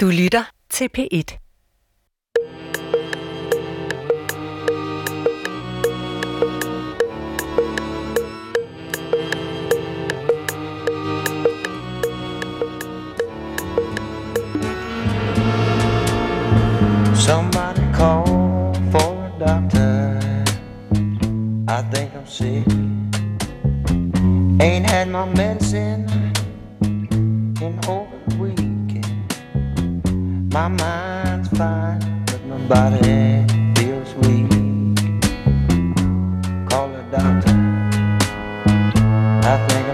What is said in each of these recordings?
Du lytter til P1. Somebody call for a doctor. I think I'm sick. Ain't had my medicine in over a week. My mind's fine, but my body feels weak. Call a doctor. I think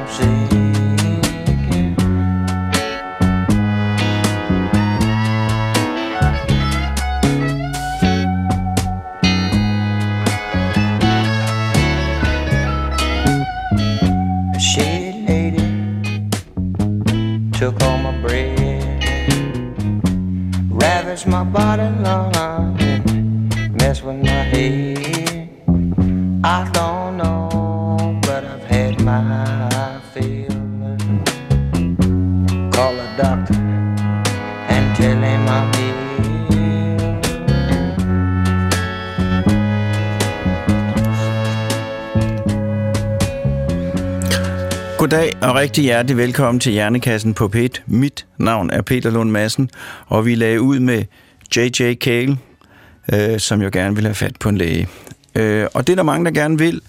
rigtig hjertelig velkommen til Hjernekassen på P1. Mit navn er Peter Lund Madsen, og vi lagde ud med J.J. Cale, øh, som jo gerne vil have fat på en læge. Øh, og det er der mange, der gerne vil,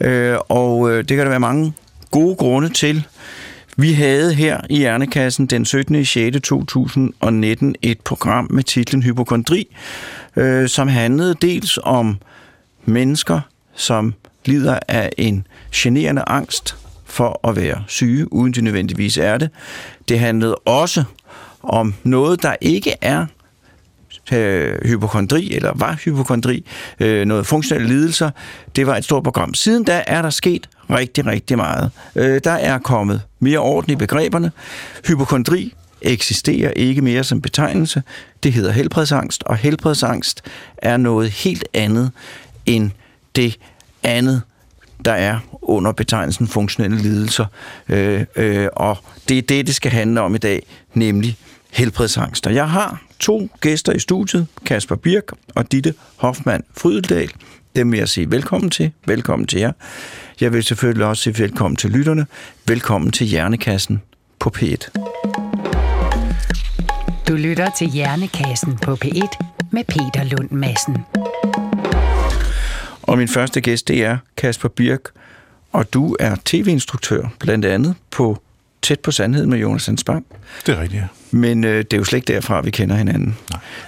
øh, og øh, det kan der være mange gode grunde til. Vi havde her i Hjernekassen den 17. 6. 2019 et program med titlen Hypokondri, øh, som handlede dels om mennesker, som lider af en generende angst for at være syge, uden de nødvendigvis er det. Det handlede også om noget, der ikke er øh, hypokondri, eller var hypokondri, øh, noget funktionelle lidelser. Det var et stort program. Siden da er der sket rigtig, rigtig meget. Øh, der er kommet mere orden i begreberne. Hypokondri eksisterer ikke mere som betegnelse. Det hedder helbredsangst, og helbredsangst er noget helt andet end det andet, der er under betegnelsen funktionelle lidelser. Øh, øh, og det er det, det skal handle om i dag, nemlig helbredsangst. Og jeg har to gæster i studiet, Kasper Birk og Ditte Hoffmann Frydeldal. Dem vil jeg sige velkommen til. Velkommen til jer. Jeg vil selvfølgelig også sige velkommen til lytterne. Velkommen til Hjernekassen på P1. Du lytter til Hjernekassen på P1 med Peter Lund Madsen. Og min første gæst, det er Kasper Birk, og du er tv-instruktør, blandt andet på Tæt på Sandheden med Jonas Hans Bang. Det er rigtigt, ja. Men øh, det er jo slet ikke derfra, vi kender hinanden.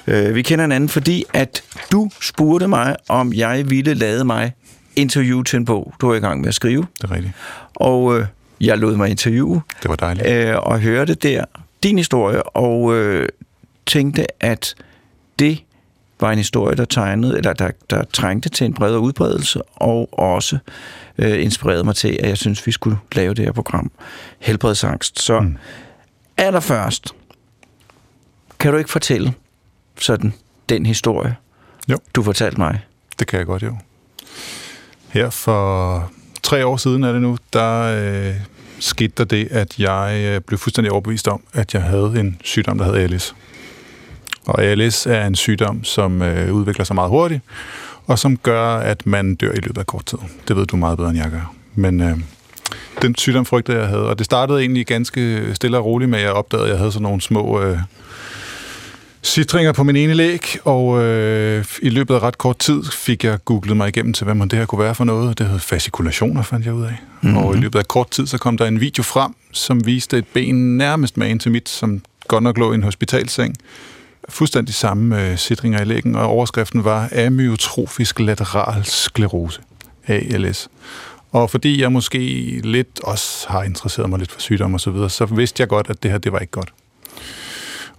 Nej. Øh, vi kender hinanden, fordi at du spurgte mig, om jeg ville lade mig interview til en bog, du er i gang med at skrive. Det er rigtigt. Og øh, jeg lod mig interviewe. Det var dejligt. Øh, og hørte der din historie, og øh, tænkte, at det var en historie, der tegnede, eller der, der trængte til en bredere udbredelse, og også øh, inspirerede mig til, at jeg synes, vi skulle lave det her program, Helbredsangst. Så mm. allerførst, kan du ikke fortælle sådan den historie, Jo. du fortalte mig? Det kan jeg godt, jo. Her for tre år siden er det nu, der øh, skete der det, at jeg øh, blev fuldstændig overbevist om, at jeg havde en sygdom, der hed ALS. Og ALS er en sygdom, som øh, udvikler sig meget hurtigt, og som gør, at man dør i løbet af kort tid. Det ved du meget bedre, end jeg gør. Men øh, den sygdom frygtede jeg havde, og det startede egentlig ganske stille og roligt med, at jeg opdagede, at jeg havde sådan nogle små øh, citringer på min ene læg, og øh, i løbet af ret kort tid fik jeg googlet mig igennem til, hvad man det her kunne være for noget. Det hed fascikulationer, fandt jeg ud af. Mm-hmm. Og i løbet af kort tid, så kom der en video frem, som viste et ben nærmest magen til mit, som godt nok lå i en hospitalseng. Fuldstændig samme øh, sidringer i lægen, og overskriften var amyotrofisk lateral sklerose, ALS. Og fordi jeg måske lidt også har interesseret mig lidt for sygdom og så videre, så vidste jeg godt, at det her, det var ikke godt.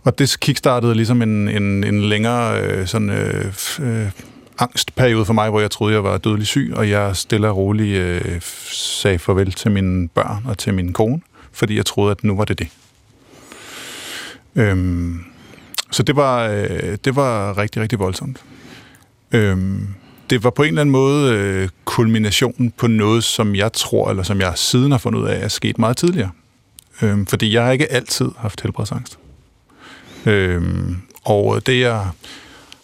Og det kickstartede ligesom en, en, en længere øh, sådan, øh, øh, angstperiode for mig, hvor jeg troede, jeg var dødelig syg, og jeg stille og roligt øh, sagde farvel til mine børn og til min kone, fordi jeg troede, at nu var det det. Øhm, så det var, øh, det var rigtig, rigtig voldsomt. Øhm, det var på en eller anden måde øh, kulminationen på noget, som jeg tror, eller som jeg siden har fundet ud af, er sket meget tidligere. Øhm, fordi jeg har ikke altid haft helbredsangst. Øhm, og det, jeg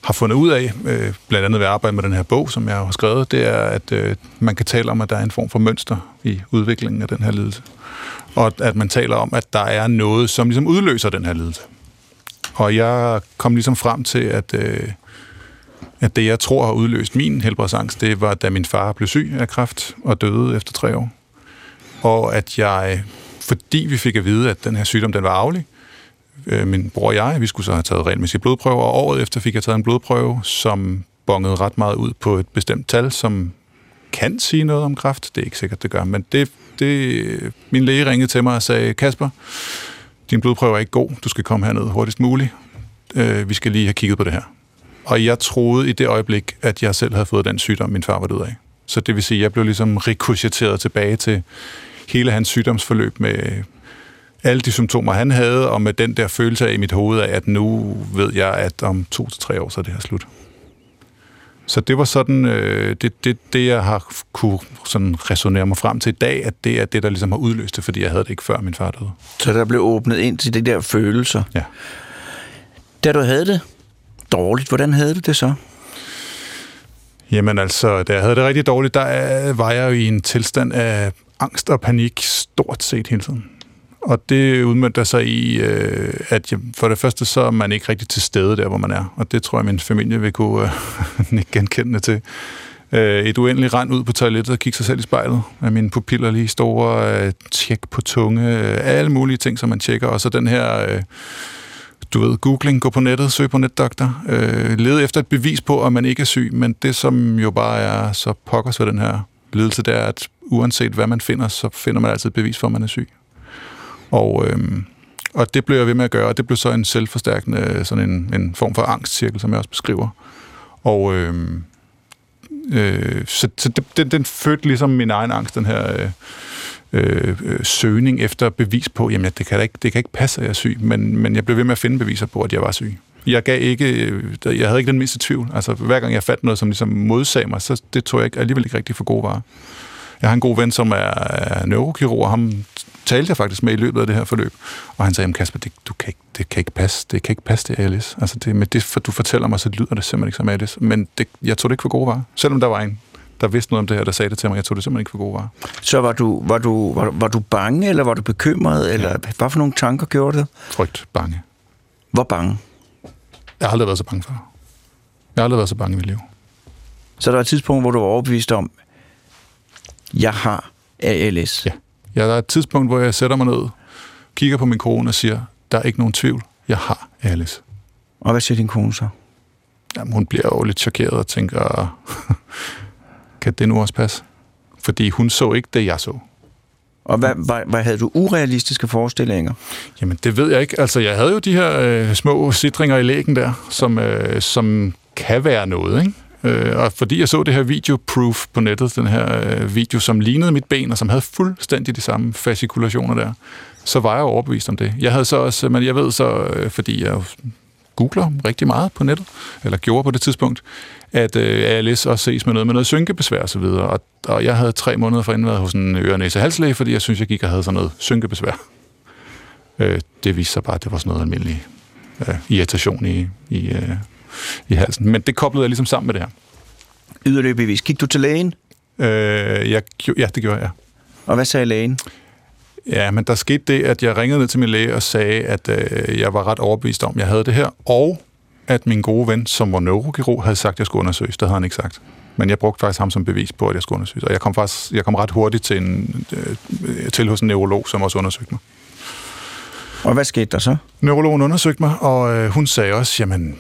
har fundet ud af, øh, blandt andet ved at arbejde med den her bog, som jeg har skrevet, det er, at øh, man kan tale om, at der er en form for mønster i udviklingen af den her lidelse. Og at man taler om, at der er noget, som ligesom udløser den her lidelse. Og jeg kom ligesom frem til, at, øh, at det, jeg tror har udløst min helbredsangst, det var, da min far blev syg af kræft og døde efter tre år. Og at jeg, fordi vi fik at vide, at den her sygdom den var aflig, øh, min bror og jeg, vi skulle så have taget regelmæssige blodprøver, og året efter fik jeg taget en blodprøve, som bongede ret meget ud på et bestemt tal, som kan sige noget om kræft. Det er ikke sikkert, det gør, men det, det, min læge ringede til mig og sagde, Kasper, din blodprøve er ikke god, du skal komme herned hurtigst muligt. Øh, vi skal lige have kigget på det her. Og jeg troede i det øjeblik, at jeg selv havde fået den sygdom, min far var død af. Så det vil sige, at jeg blev ligesom rekursiteret tilbage til hele hans sygdomsforløb med alle de symptomer, han havde, og med den der følelse af i mit hoved af, at nu ved jeg, at om to til tre år, så er det her slut. Så det var sådan, øh, det, det, det, jeg har kunne sådan resonere mig frem til i dag, at det er det, der ligesom har udløst det, fordi jeg havde det ikke før min far døde. Så der blev åbnet ind til de der følelser. Ja. Da du havde det dårligt, hvordan havde du det så? Jamen altså, da jeg havde det rigtig dårligt, der var jeg jo i en tilstand af angst og panik stort set hele tiden. Og det udmyndter sig i, øh, at for det første så er man ikke rigtig til stede der, hvor man er. Og det tror jeg, min familie vil kunne øh, genkende til. Øh, et uendeligt rand ud på toilettet og kigge sig selv i spejlet. Med mine pupiller lige store, øh, tjek på tunge, øh, alle mulige ting, som man tjekker. Og så den her... Øh, du ved, googling, gå på nettet, søg på netdoktor, øh, lede efter et bevis på, at man ikke er syg, men det, som jo bare er så pokkers ved den her lidelse, det er, at uanset hvad man finder, så finder man altid et bevis for, at man er syg. Og, øh, og det blev jeg ved med at gøre, og det blev så en selvforstærkende, sådan en, en form for angstcirkel, som jeg også beskriver. Og øh, øh, så, så det, den, den fødte ligesom min egen angst, den her øh, øh, søgning efter bevis på, jamen det kan, da ikke, det kan ikke passe, at jeg er syg, men, men jeg blev ved med at finde beviser på, at jeg var syg. Jeg gav ikke, øh, jeg havde ikke den mindste tvivl. Altså hver gang jeg fandt noget, som ligesom modsagde mig, så det tog jeg ikke, alligevel ikke rigtig for gode varer. Jeg har en god ven, som er, er neurokirurg, og ham talte jeg faktisk med i løbet af det her forløb. Og han sagde, Kasper, det, du kan ikke, det kan ikke passe. Det kan ikke passe, det er Alice. Altså det, med det, for du fortæller mig, så lyder det simpelthen ikke som Alice. Men det, jeg tog det ikke for gode varer. Selvom der var en, der vidste noget om det her, der sagde det til mig. Jeg tog det simpelthen ikke for gode varer. Så var du, var du, var, var du bange, eller var du bekymret, eller ja. hvad for nogle tanker gjorde det? Frygt, bange. Hvor bange? Jeg har aldrig været så bange for Jeg har aldrig været så bange i mit liv. Så der var et tidspunkt, hvor du var overbevist om, jeg har ALS. Ja. Ja, der er et tidspunkt, hvor jeg sætter mig ned, kigger på min kone og siger, der er ikke nogen tvivl, jeg har ALS. Og hvad siger din kone så? Jamen, hun bliver jo lidt chokeret og tænker, kan det nu også passe? Fordi hun så ikke det, jeg så. Og hvad, hvad, hvad havde du urealistiske forestillinger? Jamen, det ved jeg ikke. Altså, jeg havde jo de her øh, små sidringer i lægen der, som, øh, som kan være noget, ikke? Øh, og fordi jeg så det her video-proof på nettet, den her øh, video, som lignede mit ben, og som havde fuldstændig de samme fascikulationer der, så var jeg overbevist om det. Jeg havde så også, men jeg ved så, øh, fordi jeg googler rigtig meget på nettet, eller gjorde på det tidspunkt, at øh, ALS også ses med noget med noget synkebesvær og så videre. Og, og jeg havde tre måneder forinden været hos en øre næse halslæge, fordi jeg synes, jeg gik og havde sådan noget synkebesvær. Øh, det viste sig bare, at det var sådan noget almindelig øh, irritation i, i, øh, i halsen. Men det koblede jeg ligesom sammen med det her. Yderligere bevis. Gik du til lægen? Øh, jeg, ja, det gjorde jeg. Og hvad sagde lægen? Ja, men der skete det, at jeg ringede ned til min læge og sagde, at øh, jeg var ret overbevist om, at jeg havde det her, og at min gode ven, som var neurokirurg, havde sagt, at jeg skulle undersøges. Det havde han ikke sagt. Men jeg brugte faktisk ham som bevis på, at jeg skulle undersøges. Og jeg kom faktisk jeg kom ret hurtigt til, en, øh, til hos en neurolog, som også undersøgte mig. Og hvad skete der så? Neurologen undersøgte mig, og øh, hun sagde også, jamen,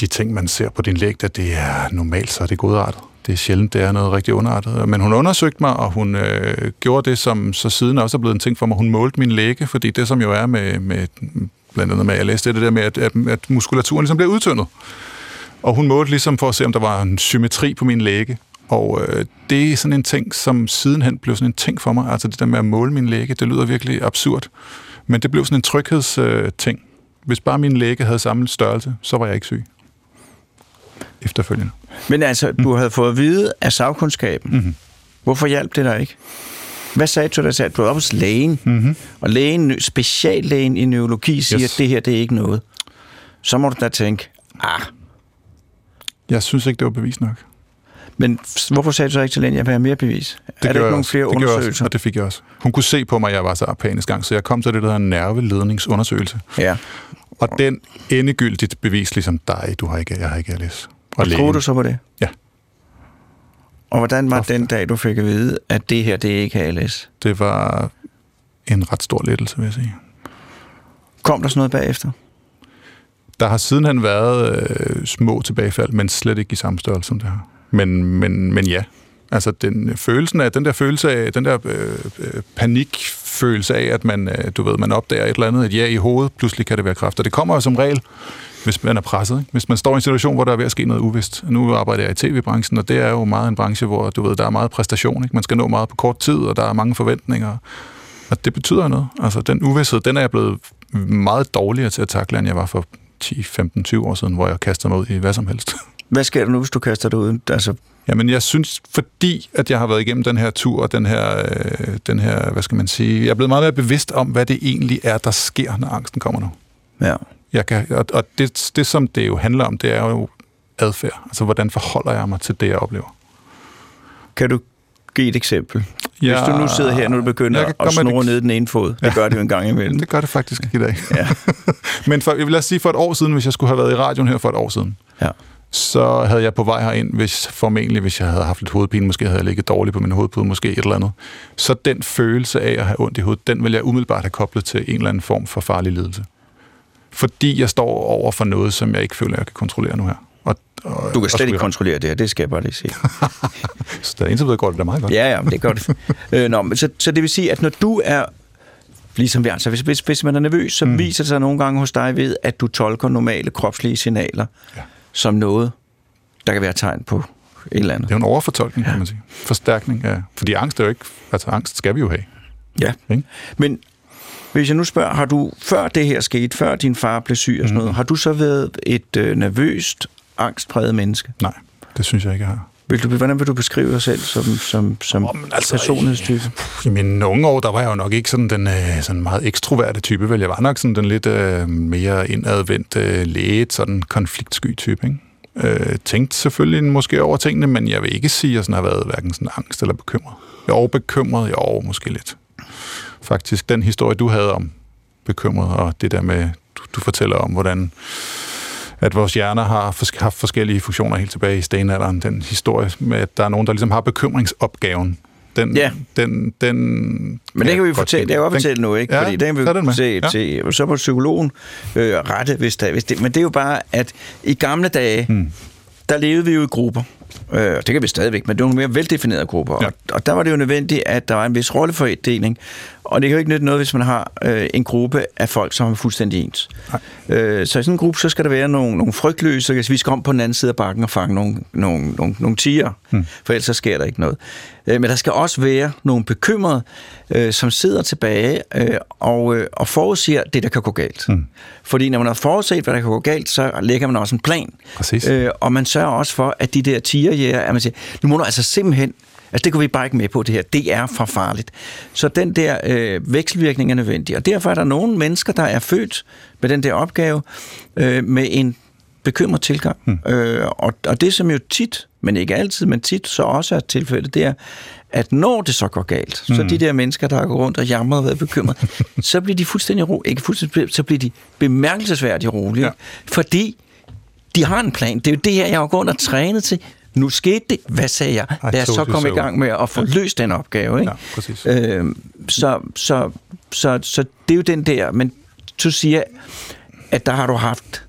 de ting, man ser på din læg, at det er normalt, så er det godartet. Det er sjældent, det er noget rigtig underartet. Men hun undersøgte mig, og hun øh, gjorde det, som så siden også er blevet en ting for mig. Hun målte min læge, fordi det, som jo er med, med blandt andet med ALS, det er det der med, at, at, at muskulaturen ligesom bliver udtyndet. Og hun målte ligesom for at se, om der var en symmetri på min læge. Og øh, det er sådan en ting, som sidenhen blev sådan en ting for mig. Altså det der med at måle min læge, det lyder virkelig absurd. Men det blev sådan en tryghedsting. Øh, ting. Hvis bare min læge havde samme størrelse, så var jeg ikke syg. Efterfølgende. Men altså, du havde fået at vide af sagkundskaben. Mm-hmm. Hvorfor hjalp det dig ikke? Hvad sagde du, der sagde, du var hos lægen, mm-hmm. og lægen, speciallægen i neurologi siger, yes. at det her, det er ikke noget. så må du da tænke, ah, Jeg synes ikke, det var bevis nok. Men hvorfor sagde du så ikke til at jeg vil have mere bevis? er der ikke nogen også. flere det undersøgelser? Også, og det fik jeg også. Hun kunne se på mig, at jeg var så panisk gang, så jeg kom til det, der hedder nerveledningsundersøgelse. Ja. Og den endegyldigt bevis ligesom dig, du har ikke, jeg har ikke ALS. Og lægen. troede du så på det? Ja. Og hvordan var Ofte. den dag, du fik at vide, at det her, det er ikke ALS? Det var en ret stor lettelse, vil jeg sige. Kom der sådan noget bagefter? Der har sidenhen været øh, små tilbagefald, men slet ikke i samme størrelse som det her. Men, men, men ja, altså den følelsen af, den der følelse af, den der øh, øh, panikfølelse af, at man, øh, du ved, man opdager et eller andet, et ja i hovedet, pludselig kan det være kræft. Og det kommer jo som regel, hvis man er presset. Ikke? Hvis man står i en situation, hvor der er ved at ske noget uvist. Nu arbejder jeg i tv-branchen, og det er jo meget en branche, hvor du ved, der er meget præstation. Ikke? Man skal nå meget på kort tid, og der er mange forventninger. Og det betyder noget. Altså, den uvidshed, den er jeg blevet meget dårligere til at takle, end jeg var for 10, 15, 20 år siden, hvor jeg kastede mig ud i hvad som helst. Hvad sker der nu, hvis du kaster dig ud? Altså, Jamen, jeg synes, fordi at jeg har været igennem den her tur, og den her, øh, den her, hvad skal man sige, jeg er blevet meget mere bevidst om, hvad det egentlig er, der sker, når angsten kommer nu. ja. Jeg kan, og og det, det, som det jo handler om, det er jo adfærd. Altså, hvordan forholder jeg mig til det, jeg oplever? Kan du give et eksempel? Ja, Hvis du nu sidder her, når du begynder at med et snore ned den ene fod. Det Ja. gør det jo en gang imellem. Det gør det faktisk i dag. Ja. Men for, jeg vil lad os sige, for et år siden, hvis jeg skulle have været i radioen her for et år siden, Ja. Så havde jeg på vej herind, hvis formentlig, hvis jeg havde haft lidt hovedpine, måske havde jeg ligget dårligt på min hovedpude, måske et eller andet. Så den følelse af at have ondt i hovedet, den vil jeg umiddelbart have koblet til en eller anden form for farlig lidelse. Fordi jeg står over for noget, som jeg ikke føler, jeg kan kontrollere nu her. Og, og, Du kan og slet ikke kontrollere det her, det skal jeg bare lige sige. Så der indtil videre går det da meget godt. Ja, ja, det gør det. øh, nå, men så, så det vil sige, at når du er, ligesom vi altså, hvis, hvis, hvis man er nervøs, så mm. viser det sig nogle gange hos dig ved, at du tolker normale kropslige signaler Ja. Som noget, der kan være tegn på et eller andet. Det er en overfortolkning, kan man sige. Forstærkning af... Fordi angst er jo ikke... Altså, angst skal vi jo have. Ja. Ikke? Men hvis jeg nu spørger, har du, før det her skete, før din far blev syg og sådan noget, har du så været et øh, nervøst, angstpræget menneske? Nej, det synes jeg ikke, jeg har. Vil du, hvordan vil du beskrive dig selv som, som, som men altså, personlighedstype? I mine unge år, der var jeg jo nok ikke sådan den øh, sådan meget ekstroverte type, vel? Jeg var nok sådan den lidt øh, mere indadvendt, øh, læget, sådan konfliktsky type, ikke? Øh, tænkte selvfølgelig måske over tingene, men jeg vil ikke sige, at jeg sådan har været hverken sådan angst eller bekymret. Jeg er bekymret, jeg er måske lidt. Faktisk den historie, du havde om bekymret, og det der med, du, du fortæller om, hvordan at vores hjerner har fors- haft forskellige funktioner helt tilbage i stenalderen. Den historie med, at der er nogen, der ligesom har bekymringsopgaven. Den, Ja. den, den Men det kan vi fortælle, det godt lide. fortælle nu, ikke? Ja, Fordi den kan vi er den med. se, Ja. til, så på psykologen øh, rette, hvis, der, hvis det, men det er jo bare, at i gamle dage, hmm. der levede vi jo i grupper. Øh, det kan vi stadigvæk, men det var nogle mere veldefinerede grupper. Ja. Og, og der var det jo nødvendigt, at der var en vis rollefordeling. Og det kan jo ikke nytte noget, hvis man har øh, en gruppe af folk, som er fuldstændig ens. Øh, så i sådan en gruppe, så skal der være nogle, nogle frygtløse, hvis vi skal om på den anden side af bakken og fange nogle, nogle, nogle, nogle tiger, hmm. for ellers så sker der ikke noget. Øh, men der skal også være nogle bekymrede, øh, som sidder tilbage øh, og, øh, og forudsiger det, der kan gå galt. Hmm. Fordi når man har forudset, hvad der kan gå galt, så lægger man også en plan. Præcis. Øh, og man sørger også for, at de der tigerjæger, at man siger, nu må du altså simpelthen, altså det går vi bare ikke med på det her, det er for farligt. Så den der øh, vekselvirkning er nødvendig, og derfor er der nogle mennesker, der er født med den der opgave, øh, med en bekymret tilgang. Hmm. Øh, og, og det som jo tit, men ikke altid, men tit så også er tilfældet, det er, at når det så går galt, hmm. så de der mennesker, der går rundt og jammer og været bekymret, så bliver de fuldstændig ro, ikke fuldstændig, så bliver de bemærkelsesværdigt rolige, Ja. ja. fordi de har en plan. Det er jo det her, jeg har gået og trænet til. Nu skete det. Hvad sagde jeg? I Lad os så komme i so. gang med at få ja. løst den opgave. Ikke? Ja, præcis. Øh, så, så, så, så det er jo den der. Men du siger, at der har du haft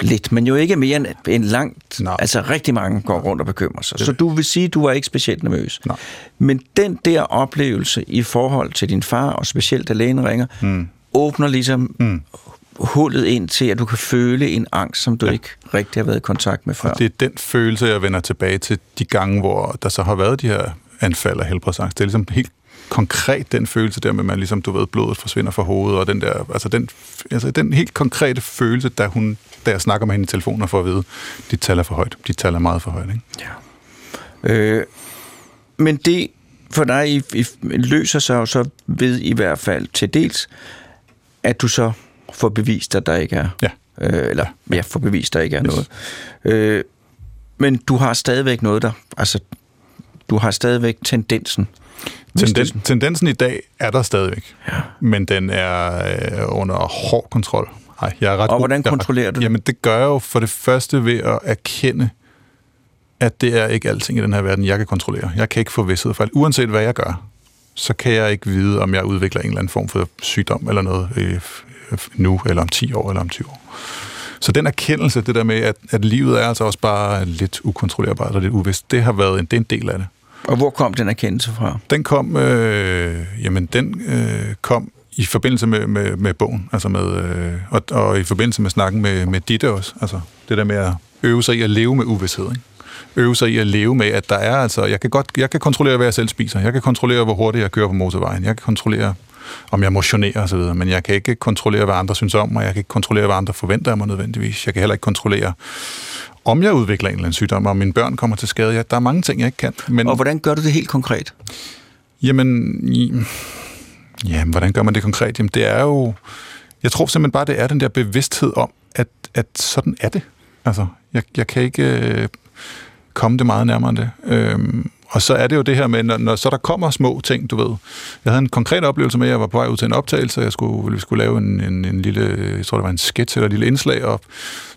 lidt, men jo ikke mere end, end langt. Nej. Altså rigtig mange går rundt og bekymrer sig. Så du vil sige, at du var ikke specielt nervøs. Nej. Men den der oplevelse i forhold til din far, og specielt da lægen ringer, mm. åbner ligesom mm. Hullet ind til, at du kan føle en angst, som du ja. ikke rigtig har været i kontakt med før. Det er den følelse, jeg vender tilbage til de gange, hvor der så har været de her anfald af helbredsangst. Det er ligesom helt konkret den følelse der med, at man ligesom, du ved, blodet forsvinder fra hovedet, og den der, altså den, altså den helt konkrete følelse, da, hun, da jeg snakker med hende i telefonen og får at vide, dit tal er for højt, dit tal er meget for højt, ikke? Øh, men det for dig i, i, løser sig jo så ved i hvert fald til dels, at du så får bevist, at der ikke er Ja. Øh, eller ja, få bevist, der ikke er noget. Øh, men du har stadigvæk noget der. Altså, du har stadigvæk tendensen. Tenden, tendensen i dag er der stadigvæk, ja. men den er øh, under hård kontrol. Ej, jeg er ret Og hvordan er kontrollerer du det? Jamen, det gør jeg jo for det første ved at erkende, at det er ikke alting i den her verden, jeg kan kontrollere. Jeg kan ikke få vidsthed for alt. Uanset hvad jeg gør, så kan jeg ikke vide, om jeg udvikler en eller anden form for sygdom eller noget øh, nu, eller om 10 år, eller om 20 år. Så den erkendelse, det der med, at, at livet er altså også bare lidt ukontrollerbart og lidt uvist, det har været en, det er en del af det. Og hvor kom den erkendelse fra? Den kom, øh, jamen den øh, kom i forbindelse med, med, med bogen, altså med, øh, og, og i forbindelse med snakken med, med Ditte også. Altså det der med at øve sig i at leve med uvidshed. Ikke? Øve sig i at leve med, at der er altså, jeg kan godt, jeg kan kontrollere, hvad jeg selv spiser. Jeg kan kontrollere, hvor hurtigt jeg kører på motorvejen. Jeg kan kontrollere, om jeg motionerer osv., men jeg kan ikke kontrollere, hvad andre synes om mig. Jeg kan ikke kontrollere, hvad andre forventer af mig nødvendigvis. Jeg kan heller ikke kontrollere, om jeg udvikler en eller anden sygdom, om mine børn kommer til skade. Ja, der er mange ting, jeg ikke kan. Men, Og hvordan gør du det helt konkret? Jamen, ja, hvordan gør man det konkret? Jamen, det er jo... Jeg tror simpelthen bare, det er den der bevidsthed om, at, at sådan er det. Altså, jeg, jeg kan ikke øh, komme det meget nærmere end det. Øhm, og så er det jo det her med, når, når så der kommer små ting, du ved. Jeg havde en konkret oplevelse med, at jeg var på vej ud til en optagelse, og jeg skulle, vi skulle lave en, en, en lille, jeg tror det var en sketch eller et lille indslag op.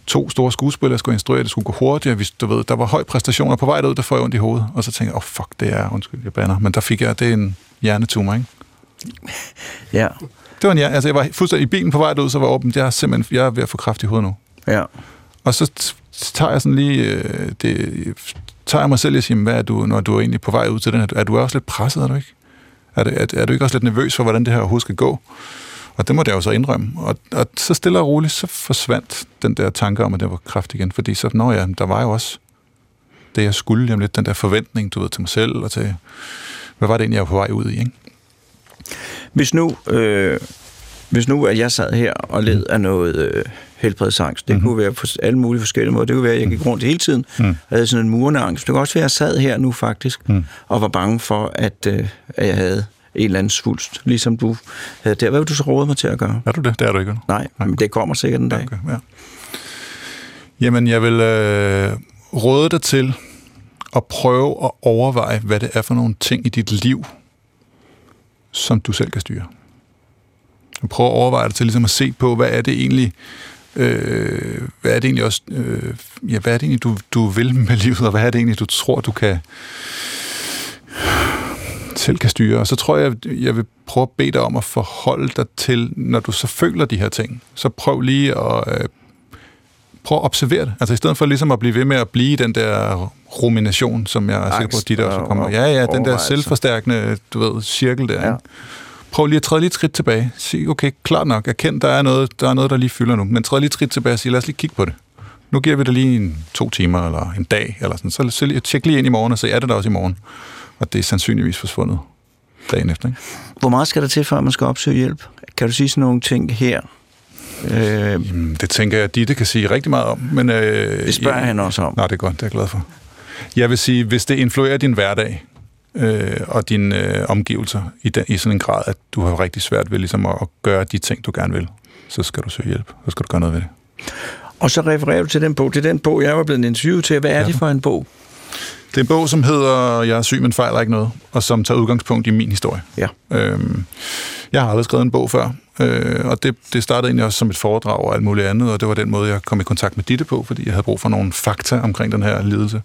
To store skuespillere skulle instruere, det skulle gå hurtigt, og vi, du ved, der var høj præstation, og på vej ud, der får jeg ondt i hovedet. Og så tænkte jeg, åh oh, fuck, det er, undskyld, jeg bander, men der fik jeg, det er en hjernetumor, ikke? Ja, Det var en hjerne, altså jeg var fuldstændig i bilen på vej ud, så var jeg åben, jeg er simpelthen, jeg er ved at få kraft i hovedet nu. ja. Og så tager jeg sådan lige, øh, det, tager jeg mig selv og siger, hvad er du, når du er egentlig på vej ud til den her, er du også lidt presset, er du ikke? Er, det, er, er du ikke også lidt nervøs for, hvordan det her overhovedet skal gå? Og det må jeg jo så indrømme. Og, og så stille og roligt, så forsvandt den der tanke om, at det var kraft igen. Fordi så, når jeg, der var jo også det, jeg skulle, jamen lidt den der forventning, du ved, til mig selv, og til, hvad var det egentlig, jeg var på vej ud i, ikke? Hvis nu, øh, hvis nu at jeg sad her og led af noget øh, helbredsangst, det mm-hmm. kunne være på alle mulige forskellige måder. Det kunne være, at jeg gik rundt hele tiden Mm. og havde sådan en murende angst. Det kunne også være, at jeg sad her nu faktisk Mm. og var bange for, at, øh, at jeg havde en eller anden svulst, ligesom du havde der. Hvad vil du så råde mig til at gøre? Er du det? Det er du ikke. Nej, men det kommer sikkert en dag. Okay, ja. Jamen, jeg vil øh, råde dig til at prøve at overveje, hvad det er for nogle ting i dit liv, som du selv kan styre. Prøv at overveje det til ligesom at se på, hvad er det egentlig, øh, hvad er det egentlig også, øh, ja, hvad er det egentlig, du, du vil med livet, og hvad er det egentlig, du tror, du kan selv kan styre. Og så tror jeg, jeg vil prøve at bede dig om at forholde dig til, når du så føler de her ting, så prøv lige at øh, prøv at observere det. Altså i stedet for ligesom at blive ved med at blive den der rumination, som jeg er sikker på, at der også og- kommer. Ja, ja, den der selvforstærkende, du ved, cirkel der. Ja. Ja. Prøv lige at træde lige et skridt tilbage. Sig, okay, klart nok, erkend, der er noget, der er noget, der lige fylder nu. Men træd lige et skridt tilbage og sig, lad os lige kigge på det. Nu giver vi det lige en, to timer eller en dag, eller sådan. Så, så tjek lige ind i morgen og se, er det der også i morgen? Og det er sandsynligvis forsvundet dagen efter. Ikke? Hvor meget skal der til, før man skal opsøge hjælp? Kan du sige sådan nogle ting her? Øh, Jamen, det tænker jeg, at Ditte kan sige rigtig meget om. Men, øh, det spørger han også om. Nå, det er godt, det er jeg glad for. Jeg vil sige, hvis det influerer din hverdag øh, og dine øh, omgivelser i, den, i sådan en grad, at du har rigtig svært ved ligesom at, at gøre de ting, du gerne vil, så skal du søge hjælp. Så skal du gøre noget ved det. Og så refererer du til den bog. Det er den bog, jeg var blevet interviewet til. Hvad er Ja. det for en bog? Det er en bog, som hedder Jeg er syg, men fejler ikke noget, og som tager udgangspunkt i min historie. Ja. Øhm, jeg har aldrig skrevet en bog før, øh, og det, det startede egentlig også som et foredrag og alt muligt andet, og det var den måde, jeg kom i kontakt med Ditte på, fordi jeg havde brug for nogle fakta omkring den her lidelse.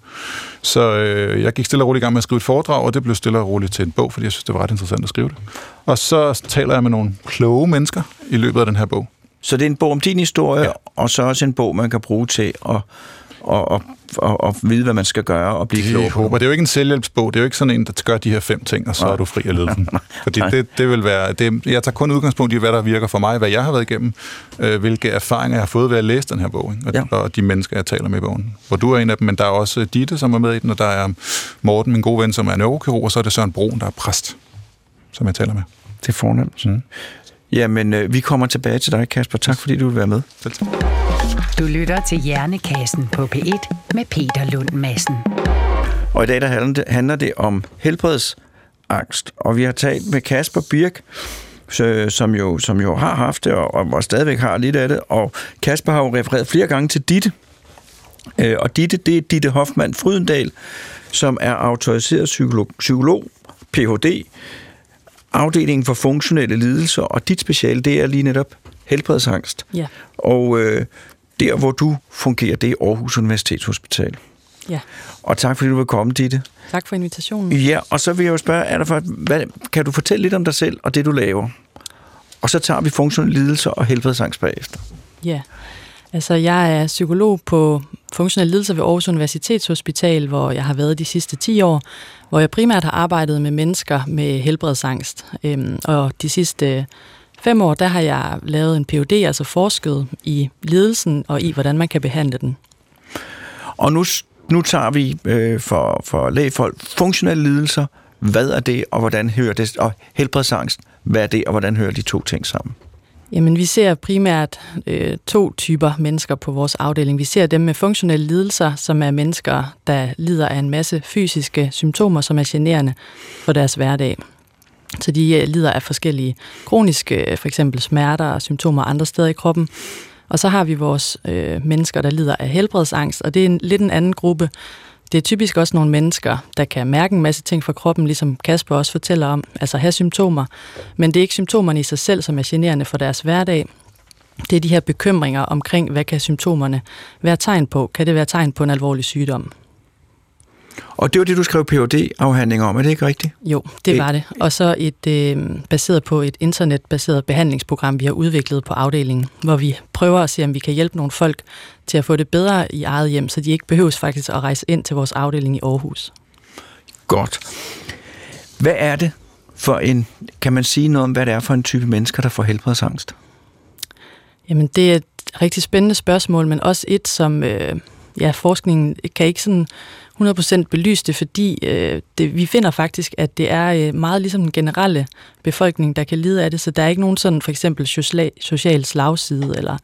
Så øh, jeg gik stille og roligt i gang med at skrive et foredrag, og det blev stille og roligt til en bog, fordi jeg synes, det var ret interessant at skrive det. Og så taler jeg med nogle kloge mennesker i løbet af den her bog. Så det er en bog om din historie, ja. Og så også en bog, man kan bruge til at, at, at, at, at vide, hvad man skal gøre og blive klog Jeg på. håber, det er jo ikke en selvhjælpsbog. Det er jo ikke sådan en, der gør de her fem ting, og så Nej. er du fri af ledelsen. Fordi det, det vil være... Det, jeg tager kun udgangspunkt i, hvad der virker for mig, hvad jeg har været igennem, øh, hvilke erfaringer jeg har fået ved at læse den her bog, ikke? Og, ja. og de mennesker, jeg taler med i bogen. Hvor du er en af dem, men der er også Ditte, som er med i den, og der er Morten, min gode ven, som er neurokirurg, og så er det Søren Broen, der er præst, som jeg taler med. Det er fornemt. Mm. Jamen, øh, vi kommer tilbage til dig, Kasper. Tak, fordi du vil være med. Selv tak. Du lytter til Hjernekassen på P1 med Peter Lund Madsen. Og i dag der handler, det, handler det om helbredsangst. Og vi har talt med Kasper Birk, som jo, som jo har haft det, og, og stadigvæk har lidt af det. Og Kasper har jo refereret flere gange til Ditte. Øh, og Ditte, det er Ditte Hoffmann Frydendal, som er autoriseret psykolog, psykolog Ph.D., afdelingen for funktionelle lidelser, og dit speciale, det er lige netop helbredsangst. Ja. Og øh, der, hvor du fungerer, det er Aarhus Universitetshospital. Ja. Og tak fordi du vil komme, Ditte. Tak for invitationen. Ja, og så vil jeg jo spørge, er der for, hvad, kan du fortælle lidt om dig selv og det, du laver? Og så tager vi funktionelle lidelser og helbredsangst bagefter. Ja. Altså, jeg er psykolog på funktionelle lidelser ved Aarhus Universitetshospital, hvor jeg har været de sidste 10 år, hvor jeg primært har arbejdet med mennesker med helbredsangst. Øhm, og de sidste fem år, der har jeg lavet en Ph.D., altså forsket i lidelsen og i, hvordan man kan behandle den. Og nu, nu tager vi øh, for, for lægefolk funktionelle lidelser. Hvad er det, og hvordan hører det? Og helbredsangst, hvad er det, og hvordan hører de to ting sammen? Jamen, vi ser primært øh, to typer mennesker på vores afdeling. Vi ser dem med funktionelle lidelser, som er mennesker, der lider af en masse fysiske symptomer, som er generende for deres hverdag. Så de øh, lider af forskellige kroniske, øh, for eksempel smerter og symptomer andre steder i kroppen. Og så har vi vores øh, mennesker, der lider af helbredsangst, og det er en, lidt en anden gruppe. Det er typisk også nogle mennesker, der kan mærke en masse ting fra kroppen, ligesom Kasper også fortæller om, altså have symptomer. Men det er ikke symptomerne i sig selv, som er generende for deres hverdag. Det er de her bekymringer omkring, hvad kan symptomerne være tegn på? Kan det være tegn på en alvorlig sygdom? Og det var det, du skrev phd afhandling om, er det ikke rigtigt? Jo, det var det. Og så et øh, baseret på et internetbaseret behandlingsprogram, vi har udviklet på afdelingen, hvor vi prøver at se, om vi kan hjælpe nogle folk til at få det bedre i eget hjem, så de ikke behøves faktisk at rejse ind til vores afdeling i Aarhus. Godt. Hvad er det for en, kan man sige noget om, hvad det er for en type mennesker, der får helbredsangst? Jamen, det er et rigtig spændende spørgsmål, men også et, som øh, ja, forskningen kan ikke sådan 100% belyse det, fordi øh, det, vi finder faktisk, at det er øh, meget ligesom den generelle befolkning, der kan lide af det, så der er ikke nogen sådan for eksempel social, social slagside, eller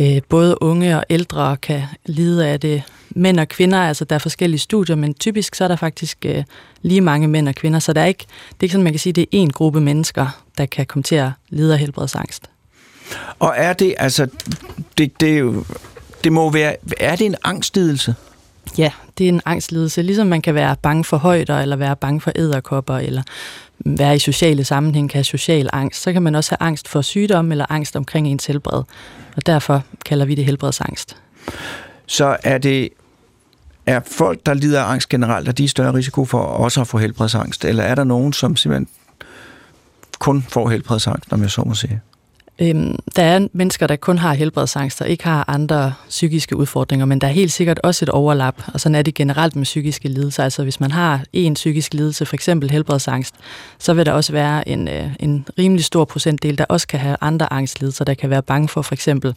øh, både unge og ældre kan lide af det. Mænd og kvinder, altså der er forskellige studier, men typisk så er der faktisk øh, lige mange mænd og kvinder, så der er ikke, det er ikke sådan, man kan sige, det er én gruppe mennesker, der kan komme til at lide af helbredsangst. Og er det, altså, det, det, er jo, det må være, er det en angstlidelse? Ja, det er en angstlidelse. Ligesom man kan være bange for højder, eller være bange for æderkopper, eller være i sociale sammenhæng, kan have social angst, så kan man også have angst for sygdom, eller angst omkring ens helbred. Og derfor kalder vi det helbredsangst. Så er det, er folk, der lider af angst generelt, er de i større risiko for også at få helbredsangst? Eller er der nogen, som simpelthen kun får helbredsangst, om jeg så må sige? Øhm, der er mennesker, der kun har helbredsangst og ikke har andre psykiske udfordringer, men der er helt sikkert også et overlap, og sådan er det generelt med psykiske lidelser. Altså hvis man har en psykisk lidelse, for eksempel helbredsangst, så vil der også være en, øh, en rimelig stor procentdel, der også kan have andre angstlidelser, der kan være bange for for eksempel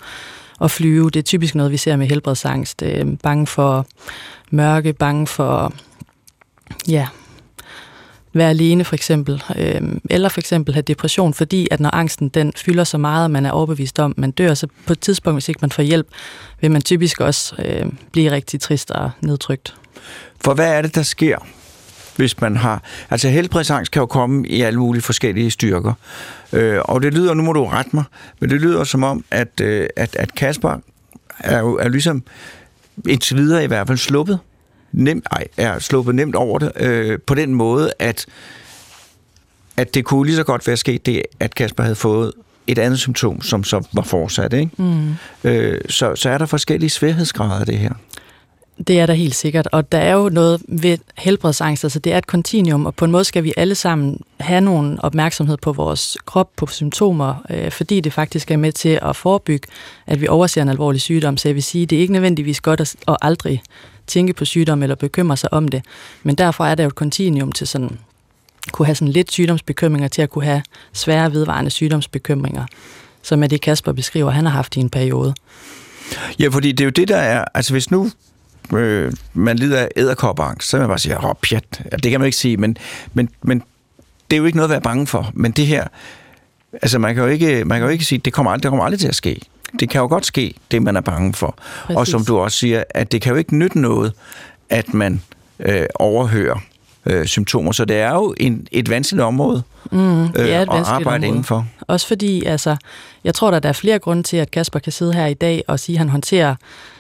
at flyve. Det er typisk noget, vi ser med helbredsangst. Øh, bange for mørke, bange for ja, være alene for eksempel, øh, eller for eksempel have depression, fordi at når angsten den fylder så meget, og man er overbevist om, at man dør, så på et tidspunkt, hvis ikke man får hjælp, vil man typisk også øh, blive rigtig trist og nedtrykt. For hvad er det, der sker, hvis man har... Altså helbredsangst kan jo komme i alle mulige forskellige styrker. Øh, og det lyder, nu må du rette mig, men det lyder som om, at, øh, at, at Kasper er jo er ligesom indtil videre i hvert fald sluppet nemt, ej, er sluppet nemt over det, øh, på den måde, at, at det kunne lige så godt være sket det, at Kasper havde fået et andet symptom, som så var fortsat. Ikke? Mm. Øh, så, så er der forskellige sværhedsgrader af det her. Det er der helt sikkert, og der er jo noget ved helbredsangst, altså det er et kontinuum, og på en måde skal vi alle sammen have nogen opmærksomhed på vores krop, på symptomer, øh, fordi det faktisk er med til at forebygge, at vi overser en alvorlig sygdom. Så jeg vil sige, det er ikke nødvendigvis godt at, at aldrig tænke på sygdom eller bekymre sig om det, men derfor er der jo et kontinuum til sådan kunne have sådan lidt sygdomsbekymringer til at kunne have svære vedvarende sygdomsbekymringer, som er det Kasper beskriver, han har haft i en periode. Ja, fordi det er jo det, der er... Altså hvis nu øh, man lider af æderkopperangst, så kan man bare sige, åh, pjat. Ja, det kan man ikke sige, men, men, men det er jo ikke noget at være bange for. Men det her, altså man kan jo ikke, man kan jo ikke sige, det kommer, aldrig, det kommer aldrig til at ske. Det kan jo godt ske, det man er bange for. Præcis. Og som du også siger, at det kan jo ikke nytte noget, at man øh, overhører øh, symptomer. Så det er jo en, et vanskeligt område Mm, det er et øh, at vanskeligt arbejde område. indenfor. Også fordi, altså, jeg tror, at der er flere grunde til, at Kasper kan sidde her i dag og sige, at han håndterer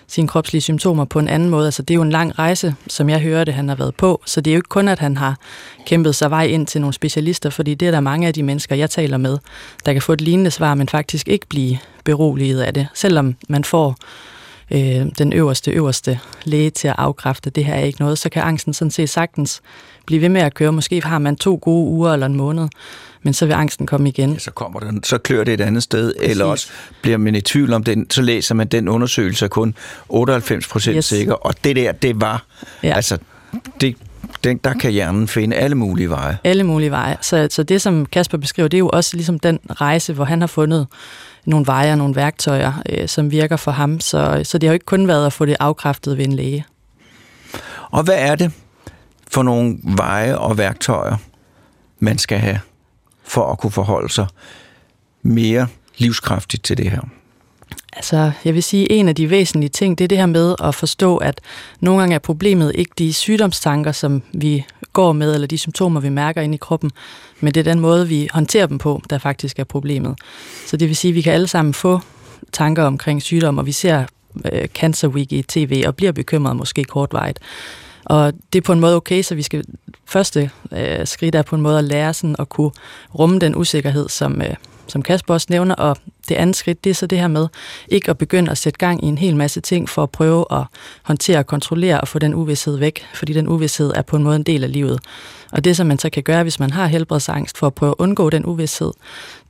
sine kropslige symptomer på en anden måde. Altså, det er jo en lang rejse, som jeg hører det, han har været på. Så det er jo ikke kun, at han har kæmpet sig vej ind til nogle specialister, fordi det er der mange af de mennesker, jeg taler med, der kan få et lignende svar, men faktisk ikke blive beroliget af det. Selvom man får øh, den øverste, øverste læge til at afkræfte, det her er ikke noget, så kan angsten sådan set sagtens blive ved med at køre. Måske har man to gode uger eller en måned, men så vil angsten komme igen. Ja, så kommer den, så klør det et andet sted, Præcis. eller også bliver man i tvivl om den, så læser man den undersøgelse er kun 98 procent Yes. sikker, og det der, det var, ja. altså, det, den, der kan hjernen finde alle mulige veje. alle mulige veje. Så, så det, som Kasper beskriver, det er jo også ligesom den rejse, hvor han har fundet nogle veje og nogle værktøjer, øh, som virker for ham. Så, så det har jo ikke kun været at få det afkræftet ved en læge. Og hvad er det for nogle veje og værktøjer, man skal have for at kunne forholde sig mere livskraftigt til det her? Altså, jeg vil sige, en af de væsentlige ting, det er det her med at forstå, at nogle gange er problemet ikke de sygdomstanker, som vi går med, eller de symptomer, vi mærker inde i kroppen, men det er den måde, vi håndterer dem på, der faktisk er problemet. Så det vil sige, at vi kan alle sammen få tanker omkring sygdom, og vi ser øh, Cancer Week i tv og bliver bekymret måske kortvarigt. Og det er på en måde okay, så vi skal første øh, skridt er på en måde at lære sådan at kunne rumme den usikkerhed, som, øh, som Kasper også nævner, og det andet skridt, det er så det her med ikke at begynde at sætte gang i en hel masse ting for at prøve at håndtere og kontrollere og få den uvidshed væk, fordi den uvidshed er på en måde en del af livet. Og det, som man så kan gøre, hvis man har helbredsangst for at prøve at undgå den uvidshed,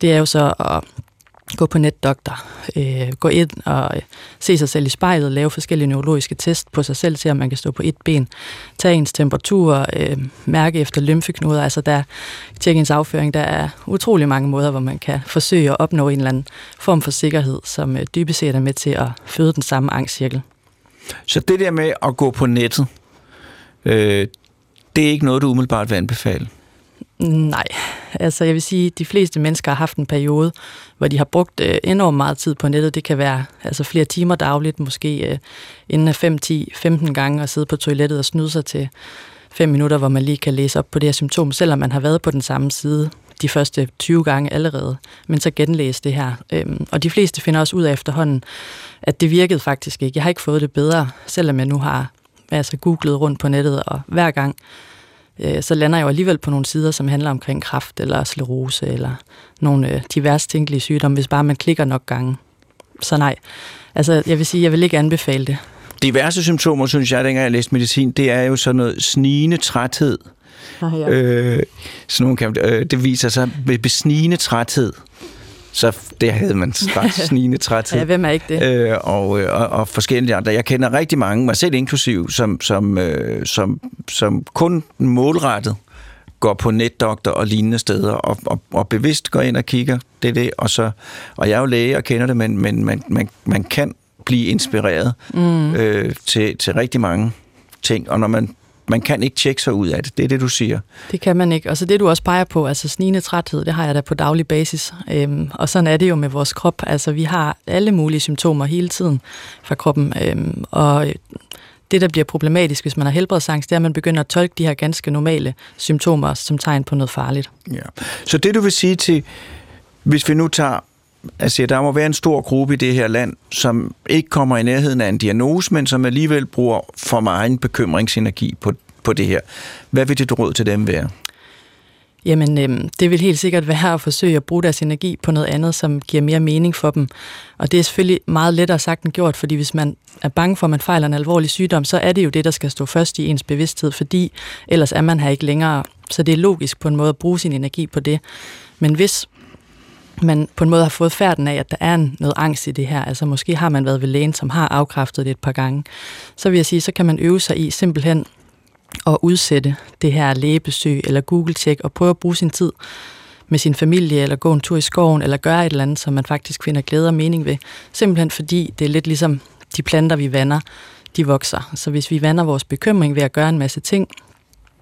det er jo så at gå på netdoktor, øh, gå ind og øh, se sig selv i spejlet, lave forskellige neurologiske test på sig selv, se om man kan stå på et ben, tage ens temperatur, øh, mærke efter lymfeknuder, altså der, tjekke ens afføring, der er utrolig mange måder, hvor man kan forsøge at opnå en eller anden form for sikkerhed, som øh, dybest set er med til at føde den samme angstcirkel. Så det der med at gå på nettet, øh, det er ikke noget, du umiddelbart vil anbefale. Nej, altså jeg vil sige, at de fleste mennesker har haft en periode, hvor de har brugt øh, enormt meget tid på nettet. Det kan være altså flere timer dagligt, måske øh, inden af 5, 10, 15 gange at sidde på toilettet og snyde sig til 5 minutter, hvor man lige kan læse op på det her symptom, selvom man har været på den samme side de første 20 gange allerede, men så genlæse det her. Øhm, og de fleste finder også ud af efterhånden, at det virkede faktisk ikke. Jeg har ikke fået det bedre, selvom jeg nu har altså, googlet rundt på nettet, og hver gang øh, så lander jeg jo alligevel på nogle sider, som handler omkring kræft eller sklerose eller nogle øh, diverse tænkelige sygdomme, hvis bare man klikker nok gange. Så nej, altså jeg vil sige, jeg vil ikke anbefale det. Diverse symptomer, synes jeg, dengang jeg læste medicin, det er jo sådan noget snigende træthed. Ah, ja. Øh, sådan nogle kan, øh, det viser sig ved besnigende træthed. Så det havde man straks snigende træthed. Ja, hvem er ikke det? øh, og, øh, og, og forskellige andre. Jeg kender rigtig mange, mig selv inklusiv, som, som, øh, som, som kun målrettet går på netdoktor og lignende steder, og, og, og bevidst går ind og kigger, det er det, og, så, og jeg er jo læge og kender det, men, men man, man, man kan blive inspireret mm. øh, til, til rigtig mange ting, og når man, man kan ikke tjekke sig ud af det, det er det, du siger. Det kan man ikke. Og så det, du også peger på, altså snigende træthed, det har jeg da på daglig basis. Øhm, og sådan er det jo med vores krop. Altså, vi har alle mulige symptomer hele tiden fra kroppen. Øhm, og det, der bliver problematisk, hvis man har helbredsangst, det er, at man begynder at tolke de her ganske normale symptomer som tegn på noget farligt. Ja. Så det, du vil sige til, hvis vi nu tager, altså der må være en stor gruppe i det her land, som ikke kommer i nærheden af en diagnose, men som alligevel bruger for meget bekymringsenergi på, på det her. Hvad vil dit råd til dem være? Jamen, øh, det vil helt sikkert være at forsøge at bruge deres energi på noget andet, som giver mere mening for dem. Og det er selvfølgelig meget lettere sagt end gjort, fordi hvis man er bange for, at man fejler en alvorlig sygdom, så er det jo det, der skal stå først i ens bevidsthed, fordi ellers er man her ikke længere. Så det er logisk på en måde at bruge sin energi på det. Men hvis man på en måde har fået færden af, at der er en, noget angst i det her, altså måske har man været ved lægen, som har afkræftet det et par gange, så vil jeg sige, så kan man øve sig i simpelthen at udsætte det her lægebesøg eller Google-tjek og prøve at bruge sin tid med sin familie, eller gå en tur i skoven, eller gøre et eller andet, som man faktisk finder glæde og mening ved. Simpelthen fordi det er lidt ligesom de planter, vi vander, de vokser. Så hvis vi vander vores bekymring ved at gøre en masse ting,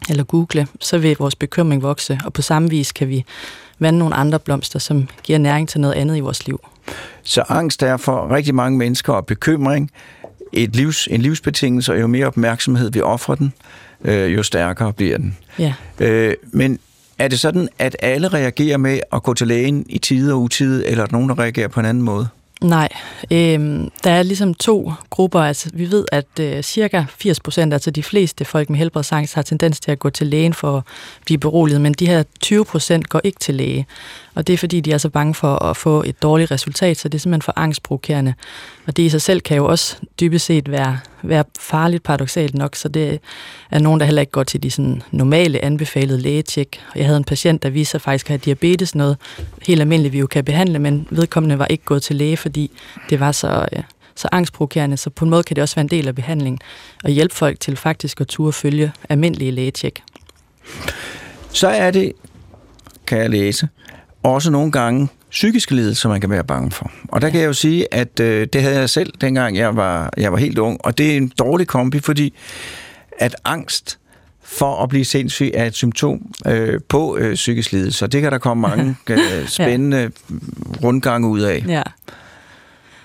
eller google, så vil vores bekymring vokse, og på samme vis kan vi vande nogle andre blomster, som giver næring til noget andet i vores liv. Så angst er for rigtig mange mennesker og bekymring et livs, en livsbetingelse, og jo mere opmærksomhed vi offrer den, øh, jo stærkere bliver den. Ja. Øh, men er det sådan, at alle reagerer med at gå til lægen i tide og utide, eller er der nogen, der reagerer på en anden måde? Nej, øh, der er ligesom to grupper. Altså, vi ved, at øh, cirka 80 procent, altså de fleste folk med helbredsangst, har tendens til at gå til lægen for at blive beroliget, men de her 20 procent går ikke til læge. Og det er fordi, de er så bange for at få et dårligt resultat, så det er simpelthen for angstprovokerende. Og det i sig selv kan jo også dybest set være, være farligt paradoxalt nok, så det er nogen, der heller ikke går til de sådan normale anbefalede lægetjek. Jeg havde en patient, der viste sig faktisk at have diabetes, noget helt almindeligt, vi jo kan behandle, men vedkommende var ikke gået til læge, fordi det var så, ja, så angstprovokerende, så på en måde kan det også være en del af behandlingen, og hjælpe folk til faktisk at turde følge almindelige lægetjek. Så er det, kan jeg læse, også nogle gange psykiske lidelser, man kan være bange for. Og der kan jeg jo sige, at øh, det havde jeg selv, dengang jeg var, jeg var helt ung. Og det er en dårlig kombi, fordi at angst for at blive sindssyg er et symptom øh, på øh, psykisk lidelse. Og det kan der komme mange øh, spændende ja. rundgange ud af. Ja.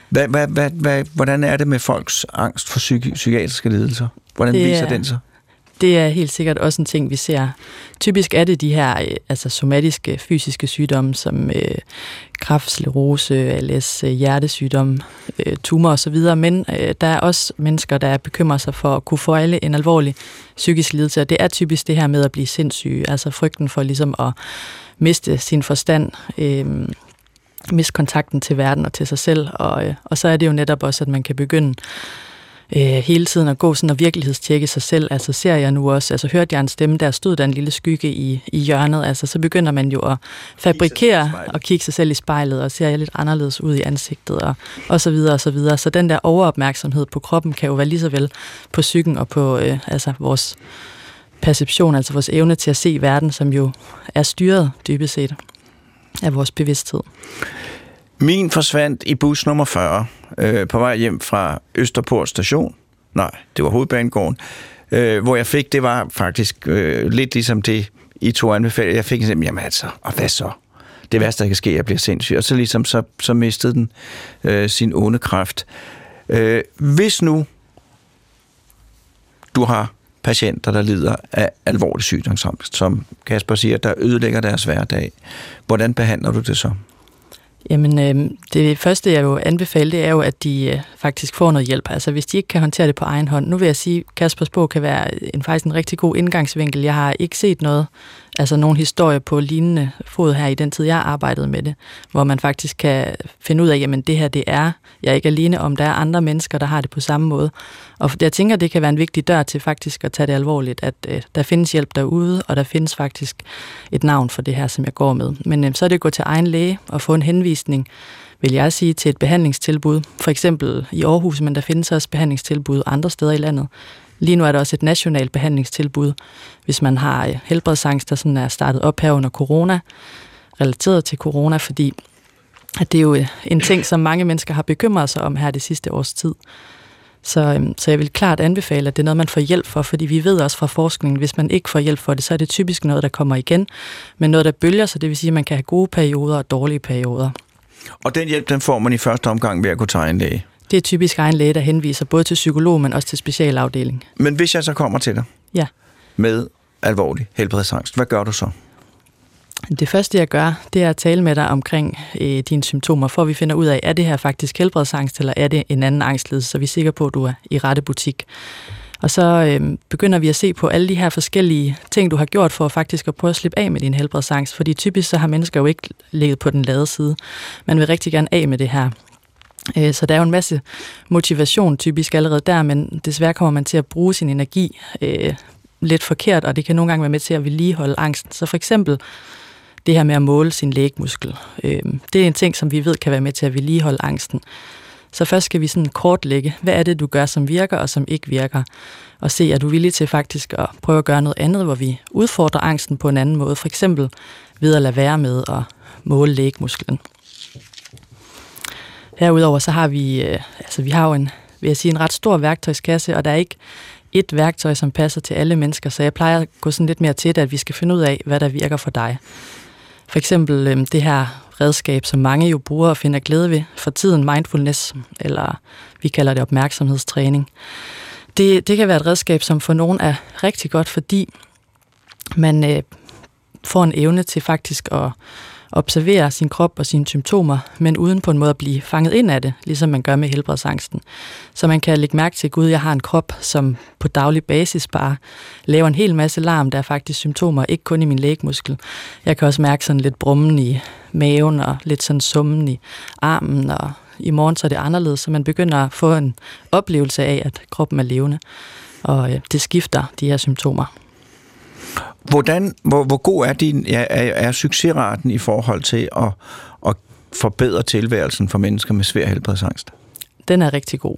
Hvad, hvad, hvad, hvad, hvordan er det med folks angst for psyki- psykiatriske lidelser? Hvordan Det viser er- den sig? Det er helt sikkert også en ting, vi ser. Typisk er det de her øh, altså somatiske, fysiske sygdomme, som øh, kræft, sklerose, ALS, øh, hjertesygdom, hjertesygdomme, øh, tumor osv., men øh, der er også mennesker, der bekymrer sig for at kunne få alle en alvorlig psykisk lidelse, og det er typisk det her med at blive sindssyg, altså frygten for ligesom at miste sin forstand, øh, miste kontakten til verden og til sig selv, og, øh, og så er det jo netop også, at man kan begynde øh, hele tiden at gå sådan og virkelighedstjekke sig selv. Altså ser jeg nu også, altså hørte jeg en stemme, der stod der en lille skygge i, i hjørnet. Altså så begynder man jo at fabrikere og kigge sig selv i spejlet, og ser jeg lidt anderledes ud i ansigtet, og, og så videre og så videre. Så den der overopmærksomhed på kroppen kan jo være lige så vel på psyken og på øh, altså vores perception, altså vores evne til at se verden, som jo er styret dybest set af vores bevidsthed. Min forsvandt i bus nummer 40 øh, på vej hjem fra Østerport station. Nej, det var hovedbanegården. Øh, hvor jeg fik, det var faktisk øh, lidt ligesom det, I to anbefalede. Jeg fik simpelthen, jamen altså, og hvad så? Det værste, der kan ske, er, at jeg bliver sindssyg. Og så ligesom, så, så mistede den øh, sin onde kraft. Øh, hvis nu du har patienter, der lider af alvorlig sygdom, som Kasper siger, der ødelægger deres hverdag, hvordan behandler du det så? Jamen, øh, det første, jeg jo anbefale, det er jo, at de øh, faktisk får noget hjælp. Altså, hvis de ikke kan håndtere det på egen hånd. Nu vil jeg sige, at Kaspers bog kan være en, faktisk en rigtig god indgangsvinkel. Jeg har ikke set noget, altså nogen historie på lignende fod her i den tid, jeg arbejdede med det, hvor man faktisk kan finde ud af, jamen det her, det er jeg er ikke alene om. Der er andre mennesker, der har det på samme måde. Og jeg tænker, det kan være en vigtig dør til faktisk at tage det alvorligt, at øh, der findes hjælp derude, og der findes faktisk et navn for det her, som jeg går med. Men øh, så er det at gå til egen læge og få en henvisning, vil jeg sige, til et behandlingstilbud. For eksempel i Aarhus, men der findes også behandlingstilbud andre steder i landet. Lige nu er der også et nationalt behandlingstilbud, hvis man har øh, helbredsangst, der sådan er startet op her under corona, relateret til corona, fordi at det er jo øh, en ting, som mange mennesker har bekymret sig om her det sidste års tid. Så, øhm, så jeg vil klart anbefale, at det er noget, man får hjælp for, fordi vi ved også fra forskningen, hvis man ikke får hjælp for det, så er det typisk noget, der kommer igen, men noget, der bølger, så det vil sige, at man kan have gode perioder og dårlige perioder. Og den hjælp, den får man i første omgang ved at gå til egen læge. Det er typisk egen læge, der henviser både til psykolog, men også til specialafdeling. Men hvis jeg så kommer til dig Ja. med alvorlig helbredsangst, hvad gør du så? Det første, jeg gør, det er at tale med dig omkring øh, dine symptomer, for at vi finder ud af, er det her faktisk helbredsangst, eller er det en anden angstlidelse, så vi er sikre på, at du er i rette butik. Og så øh, begynder vi at se på alle de her forskellige ting, du har gjort for faktisk at prøve at slippe af med din helbredsangst. Fordi typisk så har mennesker jo ikke ligget på den lade side. Man vil rigtig gerne af med det her. Øh, Så der er jo en masse motivation typisk allerede der, men desværre kommer man til at bruge sin energi øh, lidt forkert, og det kan nogle gange være med til at vedligeholde angsten. Så for eksempel det her med at måle sin lægmuskel. Øh, det er en ting, som vi ved kan være med til at vedligeholde angsten. Så først skal vi sådan kortlægge, hvad er det, du gør, som virker og som ikke virker. Og se, er du villig til faktisk at prøve at gøre noget andet, hvor vi udfordrer angsten på en anden måde. For eksempel ved at lade være med at måle lægmusklen. Herudover så har vi, øh, altså vi har jo en, vil jeg sige, en ret stor værktøjskasse, og der er ikke et værktøj, som passer til alle mennesker, så jeg plejer at gå sådan lidt mere til det, at vi skal finde ud af, hvad der virker for dig. For eksempel øh, det her redskab, som mange jo bruger og finder glæde ved for tiden, mindfulness, eller vi kalder det opmærksomhedstræning. Det, det kan være et redskab, som for nogen er rigtig godt, fordi man øh, får en evne til faktisk at observere sin krop og sine symptomer, men uden på en måde at blive fanget ind af det, ligesom man gør med helbredsangsten. Så man kan lægge mærke til, gud, jeg har en krop, som på daglig basis bare laver en hel masse larm. Der er faktisk symptomer, ikke kun i min lægmuskel. Jeg kan også mærke sådan lidt brummen i maven og lidt sådan summen i armen, og i morgen så er det anderledes, så man begynder at få en oplevelse af, at kroppen er levende, og øh, det skifter de her symptomer. Hvordan, hvor, hvor god er, din, er, er succesraten i forhold til at, at forbedre tilværelsen for mennesker med svær helbredsangst? Den er rigtig god.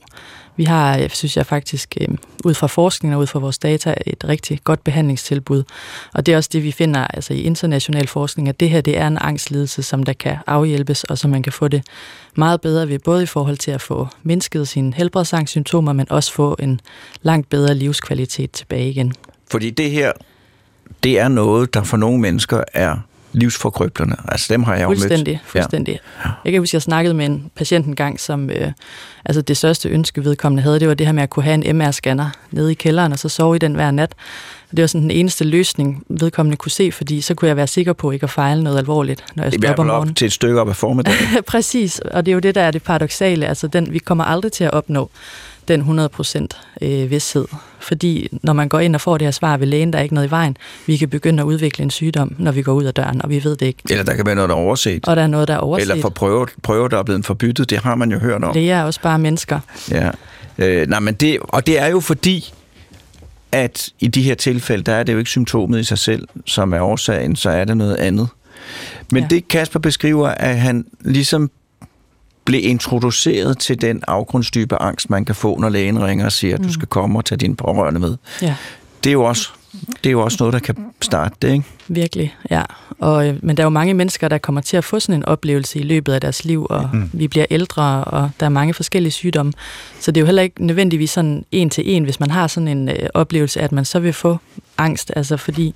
Vi har, synes jeg faktisk, øh, ud fra forskningen og ud fra vores data, et rigtig godt behandlingstilbud. Og det er også det, vi finder altså i international forskning, at det her det er en angstlidelse, som der kan afhjælpes, og som man kan få det meget bedre ved, både i forhold til at få mindsket sine helbredsangstsymptomer, men også få en langt bedre livskvalitet tilbage igen. Fordi det her, det er noget, der for nogle mennesker er livsforkrøblerne. Altså dem har jeg jo fuldstændig, mødt. Fuldstændig, ja. Jeg kan huske, jeg snakkede med en patient en gang, som øh, altså det største ønske vedkommende havde, det var det her med at kunne have en MR-scanner nede i kælderen, og så sove i den hver nat. Og det var sådan den eneste løsning, vedkommende kunne se, fordi så kunne jeg være sikker på ikke at fejle noget alvorligt, når jeg stod op om morgenen. op til et stykke op af formiddagen. Præcis, og det er jo det, der er det paradoxale. Altså den, vi kommer aldrig til at opnå den 100% øh, vidshed. Fordi når man går ind og får det her svar ved lægen, der er ikke noget i vejen, vi kan begynde at udvikle en sygdom, når vi går ud af døren, og vi ved det ikke. Eller der kan være noget, der er overset. Og der er noget, der er overset. Eller for prøver, prøver der er blevet forbyttet, det har man jo hørt om. Det er også bare mennesker. Ja. Øh, nej, men det, og det er jo fordi, at i de her tilfælde, der er det jo ikke symptomet i sig selv, som er årsagen, så er det noget andet. Men ja. det Kasper beskriver, at han ligesom blev introduceret til den afgrundsdybe angst, man kan få, når lægen ringer og siger, at du mm. skal komme og tage dine pårørende med. Ja. Det er jo også det er jo også noget, der kan starte det, ikke? Virkelig, ja. Og, øh, men der er jo mange mennesker, der kommer til at få sådan en oplevelse i løbet af deres liv, og mm. vi bliver ældre, og der er mange forskellige sygdomme. Så det er jo heller ikke nødvendigvis sådan en til en, hvis man har sådan en øh, oplevelse, at man så vil få angst, altså fordi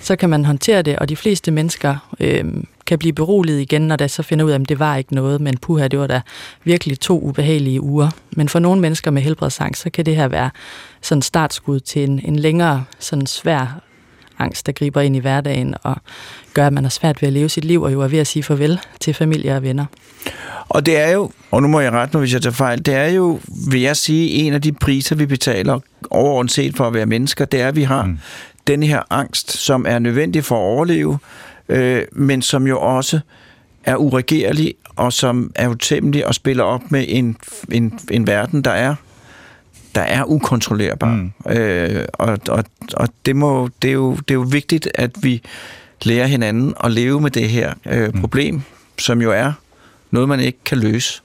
så kan man håndtere det, og de fleste mennesker øh, kan blive beroliget igen, når der så finder ud af, at det var ikke noget, men puha, det var da virkelig to ubehagelige uger. Men for nogle mennesker med helbredsangst, så kan det her være sådan startskud til en, en længere sådan svær angst, der griber ind i hverdagen og gør, at man har svært ved at leve sit liv, og jo er ved at sige farvel til familie og venner. Og det er jo, og nu må jeg rette mig, hvis jeg tager fejl, det er jo, vil jeg sige, en af de priser, vi betaler overordnet set for at være mennesker, det er, at vi har mm. den her angst, som er nødvendig for at overleve, øh, men som jo også er uregerlig, og som er utæmmelig og spiller op med en, en, en verden, der er der er ukontrollerbar. Mm. Øh, og og, og det, må, det, er jo, det er jo vigtigt, at vi lærer hinanden at leve med det her øh, mm. problem, mm. som jo er noget, man ikke kan løse.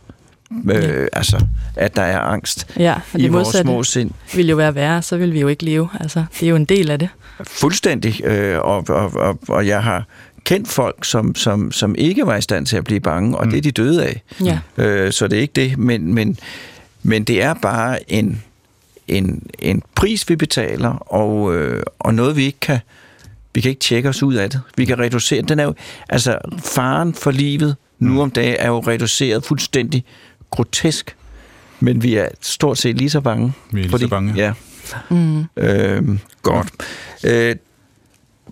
Øh, altså, at der er angst ja, og i vores små sind. vil jo være værre, så vil vi jo ikke leve. Altså, det er jo en del af det. Fuldstændig. Øh, og, og, og, og jeg har kendt folk, som, som, som ikke var i stand til at blive bange, og mm. det er de døde af. Ja. Øh, så det er ikke det, men, men, men det er bare en, en, en pris, vi betaler, og, øh, og noget, vi ikke kan vi kan ikke tjekke os ud af det. Vi kan reducere. Den er jo, altså, faren for livet nu mm. om dagen er jo reduceret fuldstændig grotesk, men vi er stort set lige så bange. Vi er lige fordi, så bange. Ja. Mm. Øh, godt. Øh,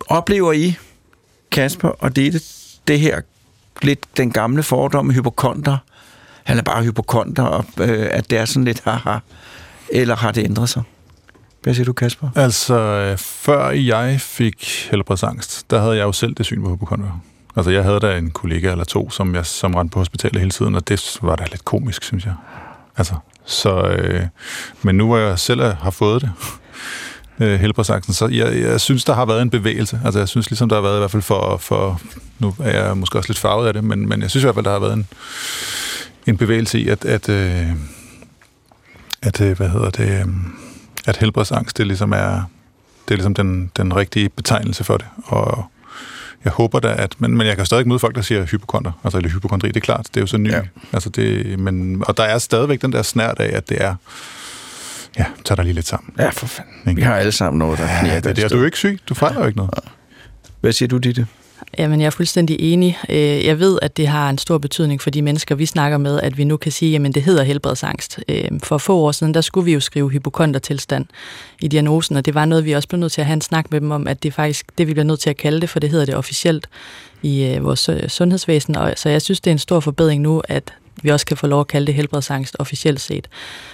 oplever I, Kasper og det, det her lidt den gamle fordom med hypokonter, han er bare hypokonter, og, øh, at det er sådan lidt haha, eller har det ændret sig? Hvad siger du, Kasper? Altså, øh, før jeg fik helbredsangst, der havde jeg jo selv det syn på hypokonter. Altså, jeg havde da en kollega eller to, som jeg som rendte på hospitalet hele tiden, og det var da lidt komisk, synes jeg. Altså, så, øh, men nu hvor jeg selv har fået det, øh, helbredsangsten, så jeg, jeg synes, der har været en bevægelse. Altså, jeg synes ligesom, der har været i hvert fald for, for nu er jeg måske også lidt farvet af det, men, men jeg synes i hvert fald, der har været en, en bevægelse i, at, at, øh, at øh, hvad hedder det, øh, at helbredsangst, det ligesom er, det er ligesom den, den rigtige betegnelse for det. Og jeg håber da, at... Men, men jeg kan stadig møde folk, der siger hypokonter, altså eller hypokondri, det er klart, det er jo så nyt. Ja. Altså det, men, og der er stadigvæk den der snært af, at det er... Ja, tag dig lige lidt sammen. Ja, for fanden. Vi har alle sammen noget, der ja, det, det er du er ikke syg. Du fejler jo ikke noget. Hvad siger du, Ditte? Jamen, jeg er fuldstændig enig. Øh, jeg ved, at det har en stor betydning for de mennesker, vi snakker med, at vi nu kan sige, at det hedder helbredsangst. Øh, for få år siden, der skulle vi jo skrive hypokontertilstand i diagnosen, og det var noget, vi også blev nødt til at have en snak med dem om, at det er faktisk det, vi bliver nødt til at kalde det, for det hedder det officielt i vores sundhedsvæsen. Og, så jeg synes, det er en stor forbedring nu, at vi også kan få lov at kalde det helbredsangst officielt set.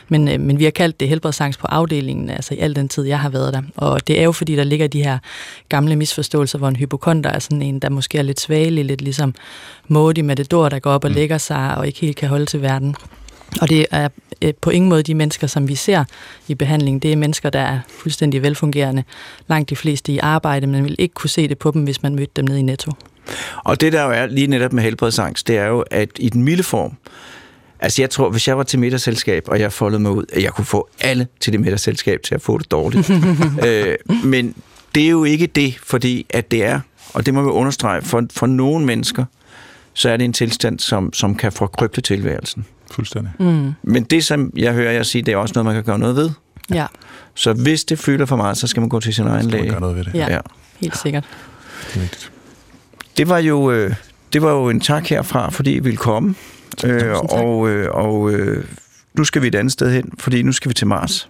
Men, øh, men vi har kaldt det helbredsangst på afdelingen, altså i al den tid, jeg har været der. Og det er jo fordi, der ligger de her gamle misforståelser, hvor en hypokonter er sådan en, der måske er lidt svagelig, lidt ligesom Modi med det dår, der går op og mm. lægger sig og ikke helt kan holde til verden. Og det er øh, på ingen måde de mennesker, som vi ser i behandling. Det er mennesker, der er fuldstændig velfungerende. Langt de fleste i arbejde, men vil ikke kunne se det på dem, hvis man mødte dem nede i Netto. Og det der jo er lige netop med helbredsangst, det er jo, at i den milde form, Altså jeg tror, hvis jeg var til middagsselskab, og jeg foldede mig ud, at jeg kunne få alle til det middagsselskab til at få det dårligt. øh, men det er jo ikke det, fordi at det er, og det må vi understrege, for, for nogle mennesker, så er det en tilstand, som, som kan forkrybte tilværelsen. Fuldstændig. Mm. Men det, som jeg hører jer sige, det er også noget, man kan gøre noget ved. Ja. Så hvis det fylder for meget, så skal man gå til sin egen læge. Så gøre noget ved det. Ja, ja. helt sikkert. Det er vigtigt. Det var jo, øh, det var jo en tak herfra, fordi I ville komme. Øh, og øh, og øh, nu skal vi et andet sted hen, fordi nu skal vi til Mars.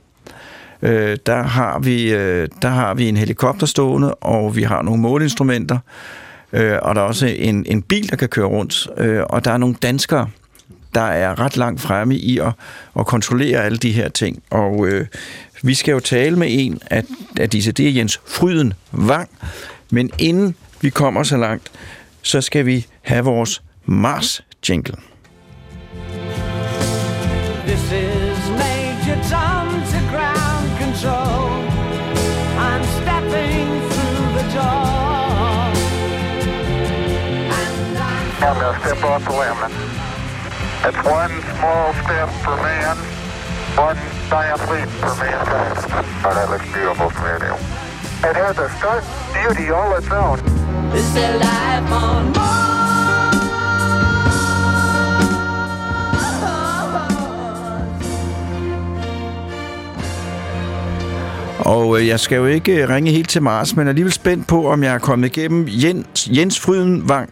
Øh, der, har vi, øh, der har vi en helikopter stående, og vi har nogle måleinstrumenter, øh, og der er også en, en bil, der kan køre rundt, øh, og der er nogle danskere, der er ret langt fremme i at, at kontrollere alle de her ting. Og øh, vi skal jo tale med en af, af disse, det er Jens Fryden Vang, men inden vi kommer så langt, så skal vi have vores Mars-jingle. This is Major Tom to ground control. I'm stepping through the door. And I'm, I'm going to step off the limb. It's one small step for man, one giant leap for mankind. Oh, that looks beautiful from here. It has a stark beauty all its own. Is there life on Mars? Og øh, jeg skal jo ikke øh, ringe helt til Mars, men er alligevel spændt på, om jeg er kommet igennem Jens, Jens Frydenvang.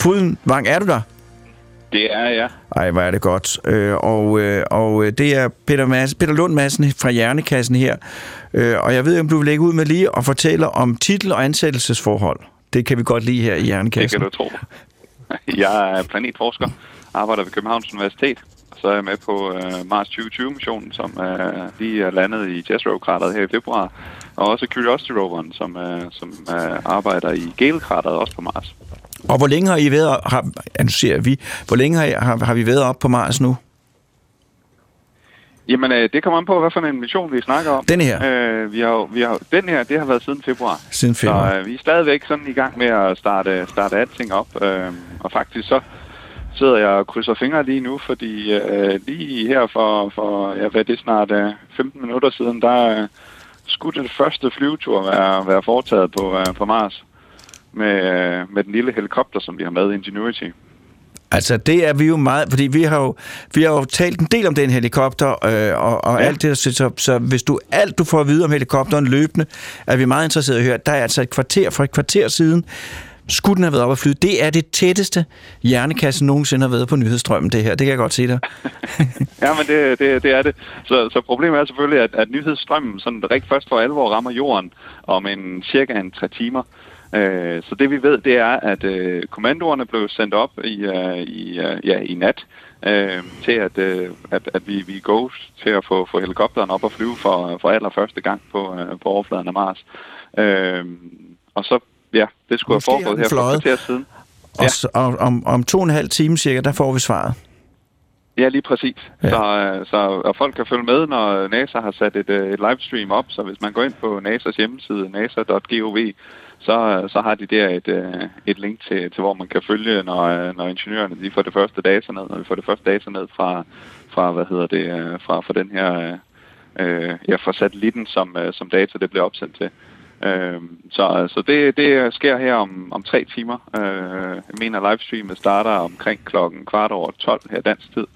Frydenvang, er du der? Det er jeg. Ej, hvor er det godt. Øh, og, øh, og øh, det er Peter, Madsen, Peter Lund Madsen fra Hjernekassen her. Øh, og jeg ved, om du vil lægge ud med lige og fortælle om titel og ansættelsesforhold. Det kan vi godt lide her i Hjernekassen. Det kan du tro. Jeg er planetforsker, arbejder ved Københavns Universitet så er jeg med på uh, Mars 2020-missionen, som uh, lige er landet i Jezero-krateret her i februar, og også Curiosity-roveren, som, som arbejder i Gale-krateret også på Mars. Og hvor længe har I været, har, siger vi, hvor længe har, har, har vi været op på Mars nu? Jamen, øh, det kommer an på, hvad for en mission vi snakker om. Den her? Øh, vi har, vi har, den her, det har været siden februar. Siden februar. Så øh, vi er stadigvæk sådan i gang med at starte, starte alting op. Øh, og faktisk så sidder jeg og krydser fingre lige nu, fordi øh, lige her for, for ja, hvad det snart øh, 15 minutter siden, der øh, skulle den første flyvetur være, være foretaget på, øh, på Mars med, med den lille helikopter, som vi har med, Ingenuity. Altså, det er vi jo meget, fordi vi har jo, vi har jo talt en del om den helikopter, øh, og, og ja. alt det, så, så hvis du alt du får at vide om helikopteren løbende, er vi meget interesserede i at høre. Der er altså et kvarter for et kvarter siden, skulle den have været op at flyde. Det er det tætteste hjernekasse nogensinde har været på nyhedsstrømmen, det her. Det kan jeg godt sige dig. ja, men det, det, det er det. Så, så problemet er selvfølgelig, at, at nyhedsstrømmen sådan rigtig først for alvor rammer jorden om en cirka en tre timer. Øh, så det vi ved, det er, at øh, kommandoerne blev sendt op i, øh, i, ja, i nat øh, til, at, øh, at, at vi, vi går til at få, få helikopteren op og flyve for, for allerførste gang på, øh, på overfladen af Mars. Øh, og så Ja, det skulle Måske have foregået her for et siden. Og, ja. og om, om to og en halv time cirka, der får vi svaret. Ja, lige præcis. Ja. Så, øh, så og folk kan følge med, når NASA har sat et, øh, et livestream op. Så hvis man går ind på NASA's hjemmeside, nasa.gov, så, så har de der et, øh, et link til, til, hvor man kan følge, når, når ingeniørerne de får det første data ned, når vi får det første data ned fra, fra hvad hedder det, fra, fra den her, øh, ja, fra satellitten, som, som data det bliver opsendt til. Øh, så så det, det sker her om, om tre timer. Øh, jeg mener, livestreamet starter omkring klokken kvart over 12 her dansk tid,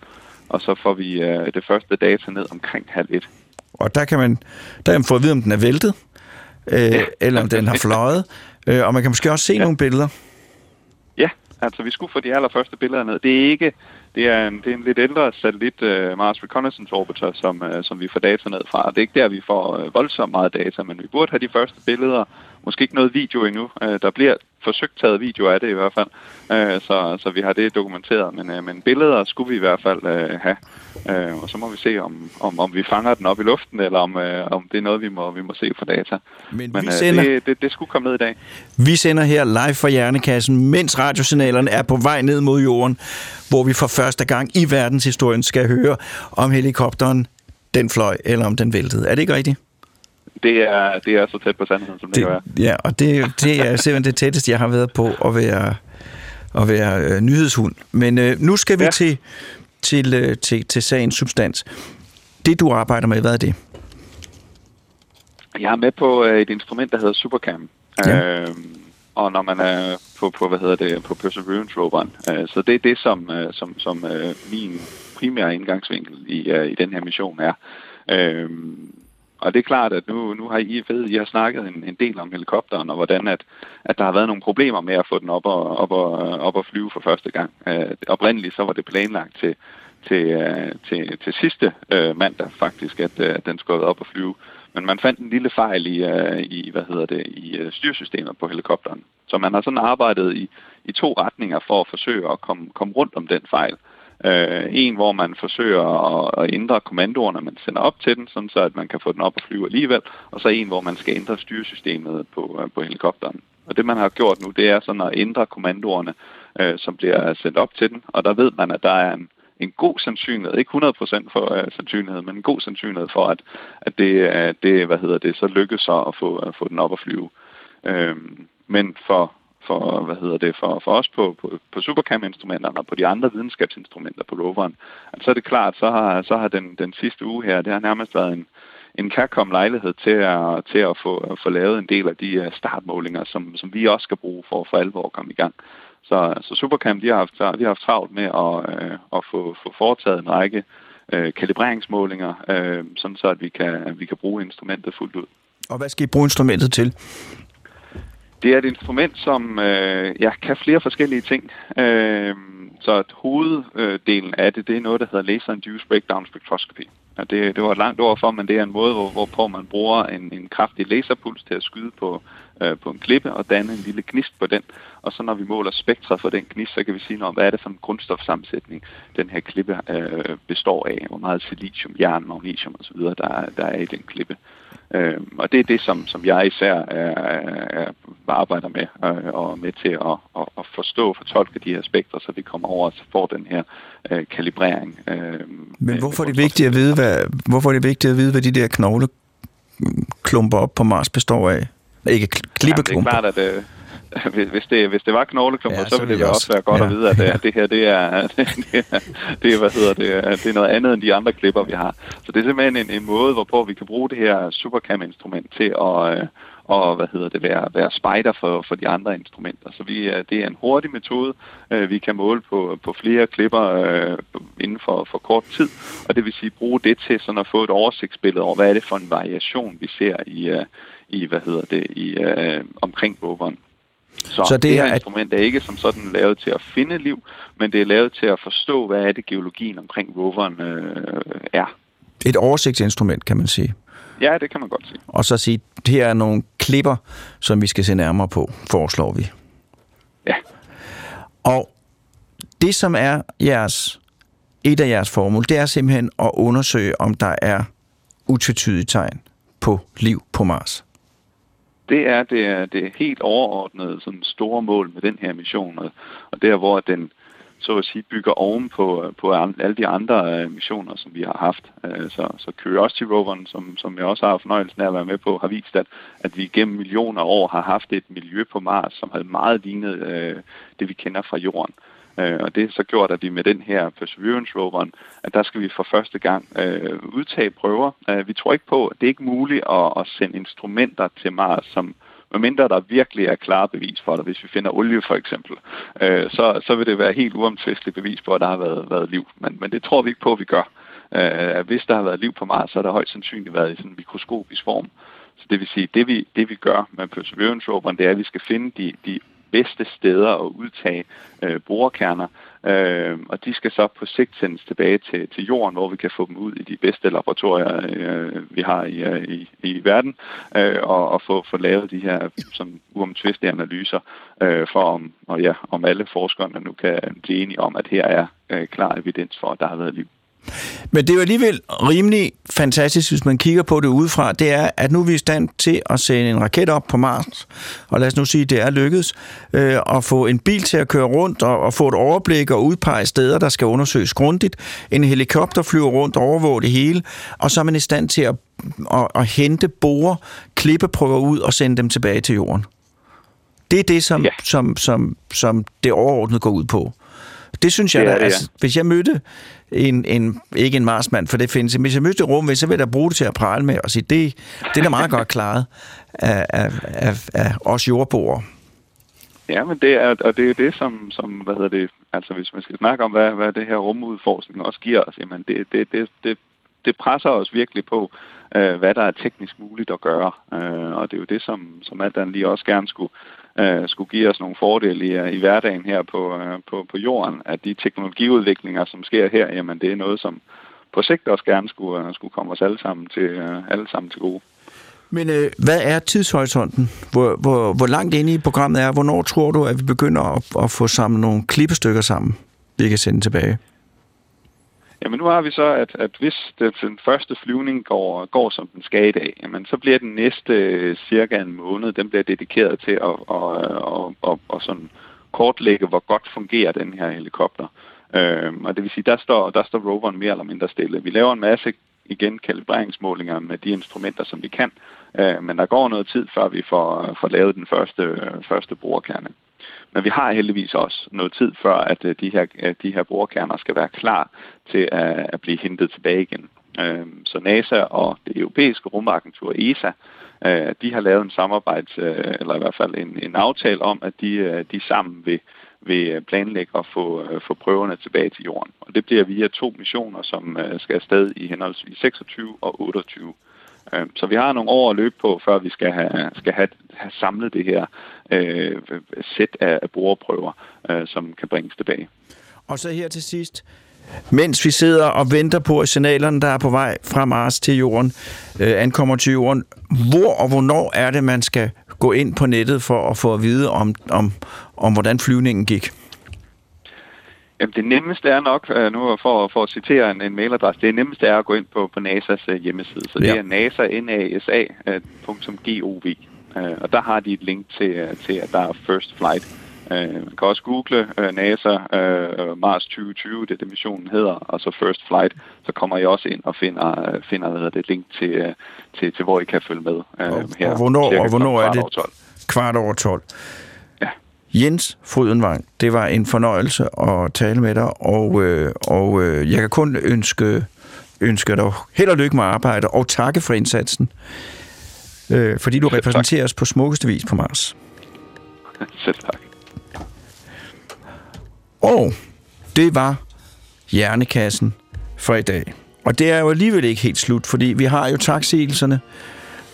og så får vi øh, det første data ned omkring halv et. Og der kan man, der kan man få at vide, om den er væltet, øh, ja. eller om den har fløjet. Øh, og man kan måske også se ja. nogle billeder. Ja, altså vi skulle få de allerførste billeder ned. Det er ikke, det er en, det er en lidt ældre satellit, uh, Mars Reconnaissance Orbiter, som, uh, som vi får data ned fra. Det er ikke der, vi får uh, voldsomt meget data, men vi burde have de første billeder. Måske ikke noget video endnu. Uh, der bliver forsøgt taget video af det i hvert fald, uh, så, så vi har det dokumenteret. Men, uh, men billeder skulle vi i hvert fald uh, have. Uh, og så må vi se, om, om, om vi fanger den op i luften, eller om, uh, om det er noget, vi må, vi må se fra data. Men, Men vi uh, sender, det, det, det skulle komme ned i dag. vi sender her live fra Hjernekassen, mens radiosignalerne er på vej ned mod jorden, hvor vi for første gang i verdenshistorien skal høre, om helikopteren den fløj, eller om den væltede. Er det ikke rigtigt? Det er, det er så tæt på sandheden, som det, det kan være. Ja, og det, det er simpelthen det tætteste, jeg har været på at være, at være øh, nyhedshund. Men øh, nu skal vi ja. Til, til, øh, til, til sagens substans. Det, du arbejder med, hvad er det? Jeg er med på øh, et instrument, der hedder Supercam. Ja. Øh, og når man er på, på hvad hedder det, på Perseverance roveren. Øh, så det er det, som, øh, som, som øh, min primære indgangsvinkel i, øh, i den her mission er. Øh, og det er klart, at nu, nu har I ved, I har snakket en, en del om helikopteren, og hvordan at, at der har været nogle problemer med at få den op og, op og, op og flyve for første gang. Øh, oprindeligt så var det planlagt til, til, øh, til, til sidste øh, mandag faktisk, at øh, den skulle op og flyve. Men man fandt en lille fejl i, øh, i hvad hedder det, i øh, styrsystemet på helikopteren. Så man har sådan arbejdet i, i to retninger for at forsøge at komme, komme rundt om den fejl. Øh, en, hvor man forsøger at, at ændre kommandoerne, man sender op til den, sådan så at man kan få den op og flyve alligevel. Og så en, hvor man skal ændre styresystemet på, øh, på helikopteren. Og det, man har gjort nu, det er sådan at ændre kommandoerne, øh, som bliver sendt op til den. Og der ved man, at der er en, en god sandsynlighed, ikke 100% for uh, sandsynlighed, men en god sandsynlighed for, at, at det, at det, hvad hedder det, så lykkes så at få, at få den op at flyve. Øhm, men for, for, hvad hedder det, for, for os på, på, på Supercam-instrumenterne og på de andre videnskabsinstrumenter på roveren, at så er det klart, så har, så har den, den sidste uge her, det har nærmest været en, en kærkom lejlighed til at, til at få, at få lavet en del af de øh, startmålinger, som, som vi også skal bruge for for alvor at komme i gang. Så, så Supercam, de har haft, de har haft travlt med at, øh, at få, få foretaget en række øh, kalibreringsmålinger, øh, sådan så at vi kan, vi kan bruge instrumentet fuldt ud. Og hvad skal I bruge instrumentet til? Det er et instrument, som øh, ja, kan flere forskellige ting. Øh, så at hoveddelen af det, det er noget, der hedder Laser Induced Breakdown Spectroscopy. Og det, det var et langt ord for, men det er en måde, hvor, hvorpå man bruger en, en kraftig laserpuls til at skyde på, øh, på en klippe og danne en lille gnist på den. Og så når vi måler spektra for den gnist, så kan vi sige noget om, hvad er det for en grundstofsammensætning, den her klippe øh, består af. Hvor meget silicium, jern, magnesium osv. Der, der er i den klippe. Øh, og det er det, som, som jeg især er, er, arbejder med, øh, og med til at, at, at forstå og fortolke de her spektre, så vi kommer over og får den her øh, kalibrering. Øh, Men hvorfor er det vigtigt at vide, hvad, hvorfor er det vigtigt at vide, hvad de der knogle klumper op på Mars består af? Ikke klippeklumper. Jamen, det er klart, at øh, hvis, hvis, det, hvis det var knogleklumper, Ja, så så ville det også være godt ja, at vide, at, ja. det her det er, det, det, er, det, hvad hedder det, det er noget andet end de andre klipper, vi har. Så det er simpelthen en, en måde, hvorpå vi kan bruge det her Supercam-instrument til at, øh, og, hvad hedder det, være, være spider for, for de andre instrumenter. Så vi, er- det er en hurtig metode. Øh, Vi kan måle på, på flere klipper øh, inden for, for kort tid, og det vil sige bruge det til sådan at få et oversigtsbillede over, hvad er det for en variation, vi ser i, øh, i hvad hedder det, i, øh, omkring roveren. Så, Så det det, er her at- instrument er ikke som sådan lavet til at finde liv, men det er lavet til at forstå, hvad er det geologien omkring roveren øh, er. Et oversigtsinstrument, kan man sige. Ja, det kan man godt sige. Og så sige, her er nogle klipper, som vi skal se nærmere på, foreslår vi. Ja. Og det, som er jeres, et af jeres formål, det er simpelthen at undersøge, om der er utvetydige tegn på liv på Mars. Det er det, er det helt overordnede sådan store mål med den her mission, og, og der hvor den så at sige bygger oven på, på alle de andre øh, missioner, som vi har haft. Øh, så, så Curiosity roveren, som, som jeg også har fornøjelsen af at være med på, har vist, at, at vi gennem millioner år har haft et miljø på Mars, som havde meget lignet øh, det, vi kender fra Jorden. Øh, Øh, og det er så gjort, at vi med den her Perseverance roveren, at der skal vi for første gang øh, udtage prøver. Øh, vi tror ikke på, at det er ikke muligt at, at sende instrumenter til Mars, som medmindre der virkelig er klare bevis for det, hvis vi finder olie for eksempel, øh, så, så vil det være helt uomtvisteligt bevis på, at der har været, været liv. Men, men det tror vi ikke på, at vi gør. Øh, hvis der har været liv på Mars, så har der højst sandsynligt været i sådan en mikroskopisk form. Så det vil sige, det vi, det vi gør med Perseverance roveren, det er, at vi skal finde de, de bedste steder at udtage øh, borekerner, øh, og de skal så på sigt sendes tilbage til, til jorden, hvor vi kan få dem ud i de bedste laboratorier, øh, vi har i, øh, i, i verden, øh, og, og få, få lavet de her som uomtvistelige analyser øh, for, om, og ja, om alle forskerne nu kan blive enige om, at her er øh, klar evidens for, at der har været liv. Men det er jo alligevel rimelig fantastisk, hvis man kigger på det udefra, det er, at nu er vi i stand til at sende en raket op på Mars, og lad os nu sige, at det er lykkedes, øh, at få en bil til at køre rundt og, og få et overblik og udpege steder, der skal undersøges grundigt. En helikopter flyver rundt og overvåger det hele, og så er man i stand til at, at, at hente bore, klippeprøver ud og sende dem tilbage til jorden. Det er det, som, ja. som, som, som det overordnet går ud på. Det synes jeg, ja, da, ja. altså, hvis jeg mødte en, en, ikke en marsmand, for det findes, hvis jeg mødte rum, så vil jeg bruge det til at prale med og sige, det, det er da meget godt klaret af, af, af, af os jordboere. Ja, men det er, og det er det, som, som, hvad hedder det, altså hvis man skal snakke om, hvad, hvad det her rumudforskning også giver os, jamen det, det, det, det, det presser os virkelig på, øh, hvad der er teknisk muligt at gøre. Øh, og det er jo det, som, som alt andet lige også gerne skulle, øh, skulle give os nogle fordele i, øh, i hverdagen her på, øh, på, på jorden, at de teknologiudviklinger, som sker her, jamen det er noget, som på sigt også gerne skulle, øh, skulle komme os alle sammen til, øh, alle sammen til gode. Men øh, hvad er tidshorisonten? Hvor, hvor, hvor langt inde i programmet er? Hvornår tror du, at vi begynder at, at få samlet nogle klippestykker sammen, vi kan sende tilbage? Jamen nu har vi så, at, at hvis det, den første flyvning går, går som den skal i dag, jamen, så bliver den næste øh, cirka en måned, den bliver dedikeret til at, at, at, at, at sådan kortlægge, hvor godt fungerer den her helikopter. Øhm, og det vil sige, der står, der står roveren mere eller mindre stille. Vi laver en masse igen kalibreringsmålinger med de instrumenter, som vi kan, øh, men der går noget tid, før vi får, får lavet den første, øh, første brugerkerne. Men vi har heldigvis også noget tid før, at øh, de her, øh, de her borekerner skal være klar til at, øh, at blive hentet tilbage igen. Øhm, så NASA og det europæiske rumagentur ESA, de har lavet en samarbejde, eller i hvert fald en, en aftale om, at de, de sammen vil, vil planlægge at få, få prøverne tilbage til jorden. Og det bliver via to missioner, som skal afsted i henholdsvis 26 og 28. Øh, så vi har nogle år at løbe på, før vi skal have, skal have, have samlet det her øh, sæt af, af boreprøver, øh, som kan bringes tilbage. Og så her til sidst, mens vi sidder og venter på, at signalerne, der er på vej fra Mars til jorden, øh, ankommer til jorden, hvor og hvornår er det, man skal gå ind på nettet for at få at vide om, om, om hvordan flyvningen gik? Jamen, det nemmeste er nok, øh, nu for, for at citere en, en mailadresse, det nemmeste er at gå ind på, på NASA's uh, hjemmeside. Så ja. det er nasa.gov. Uh, og der har de et link til, til at der er first flight. Man kan også google NASA Mars 2020, det er det missionen hedder, og så first flight, så kommer I også ind og finder, finder hvad det link til, til, til, hvor I kan følge med. Og, her, og hvornår, og hvornår er det? Kvart over 12. Jens Frydenvang, det var en fornøjelse at tale med dig, og, øh, og øh, jeg kan kun ønske, ønske dig held og lykke med arbejde, og takke for indsatsen, øh, fordi du repræsenterer os på smukkeste vis på Mars. Selv tak. Og det var Hjernekassen for i dag. Og det er jo alligevel ikke helt slut, fordi vi har jo taksigelserne,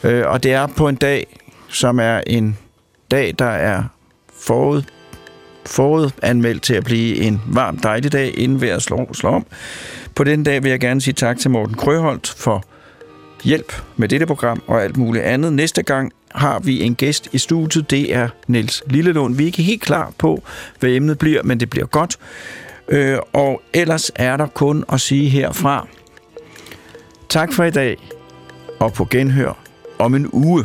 øh, og det er på en dag, som er en dag, der er forud, forud anmeldt til at blive en varm, dejlig dag, inden vejret slår, slår om. På den dag vil jeg gerne sige tak til Morten Krøholt for hjælp med dette program og alt muligt andet. Næste gang har vi en gæst i studiet. Det er Niels Lillelund. Vi er ikke helt klar på, hvad emnet bliver, men det bliver godt. Øh, og ellers er der kun at sige herfra. Tak for i dag, og på genhør om en uge.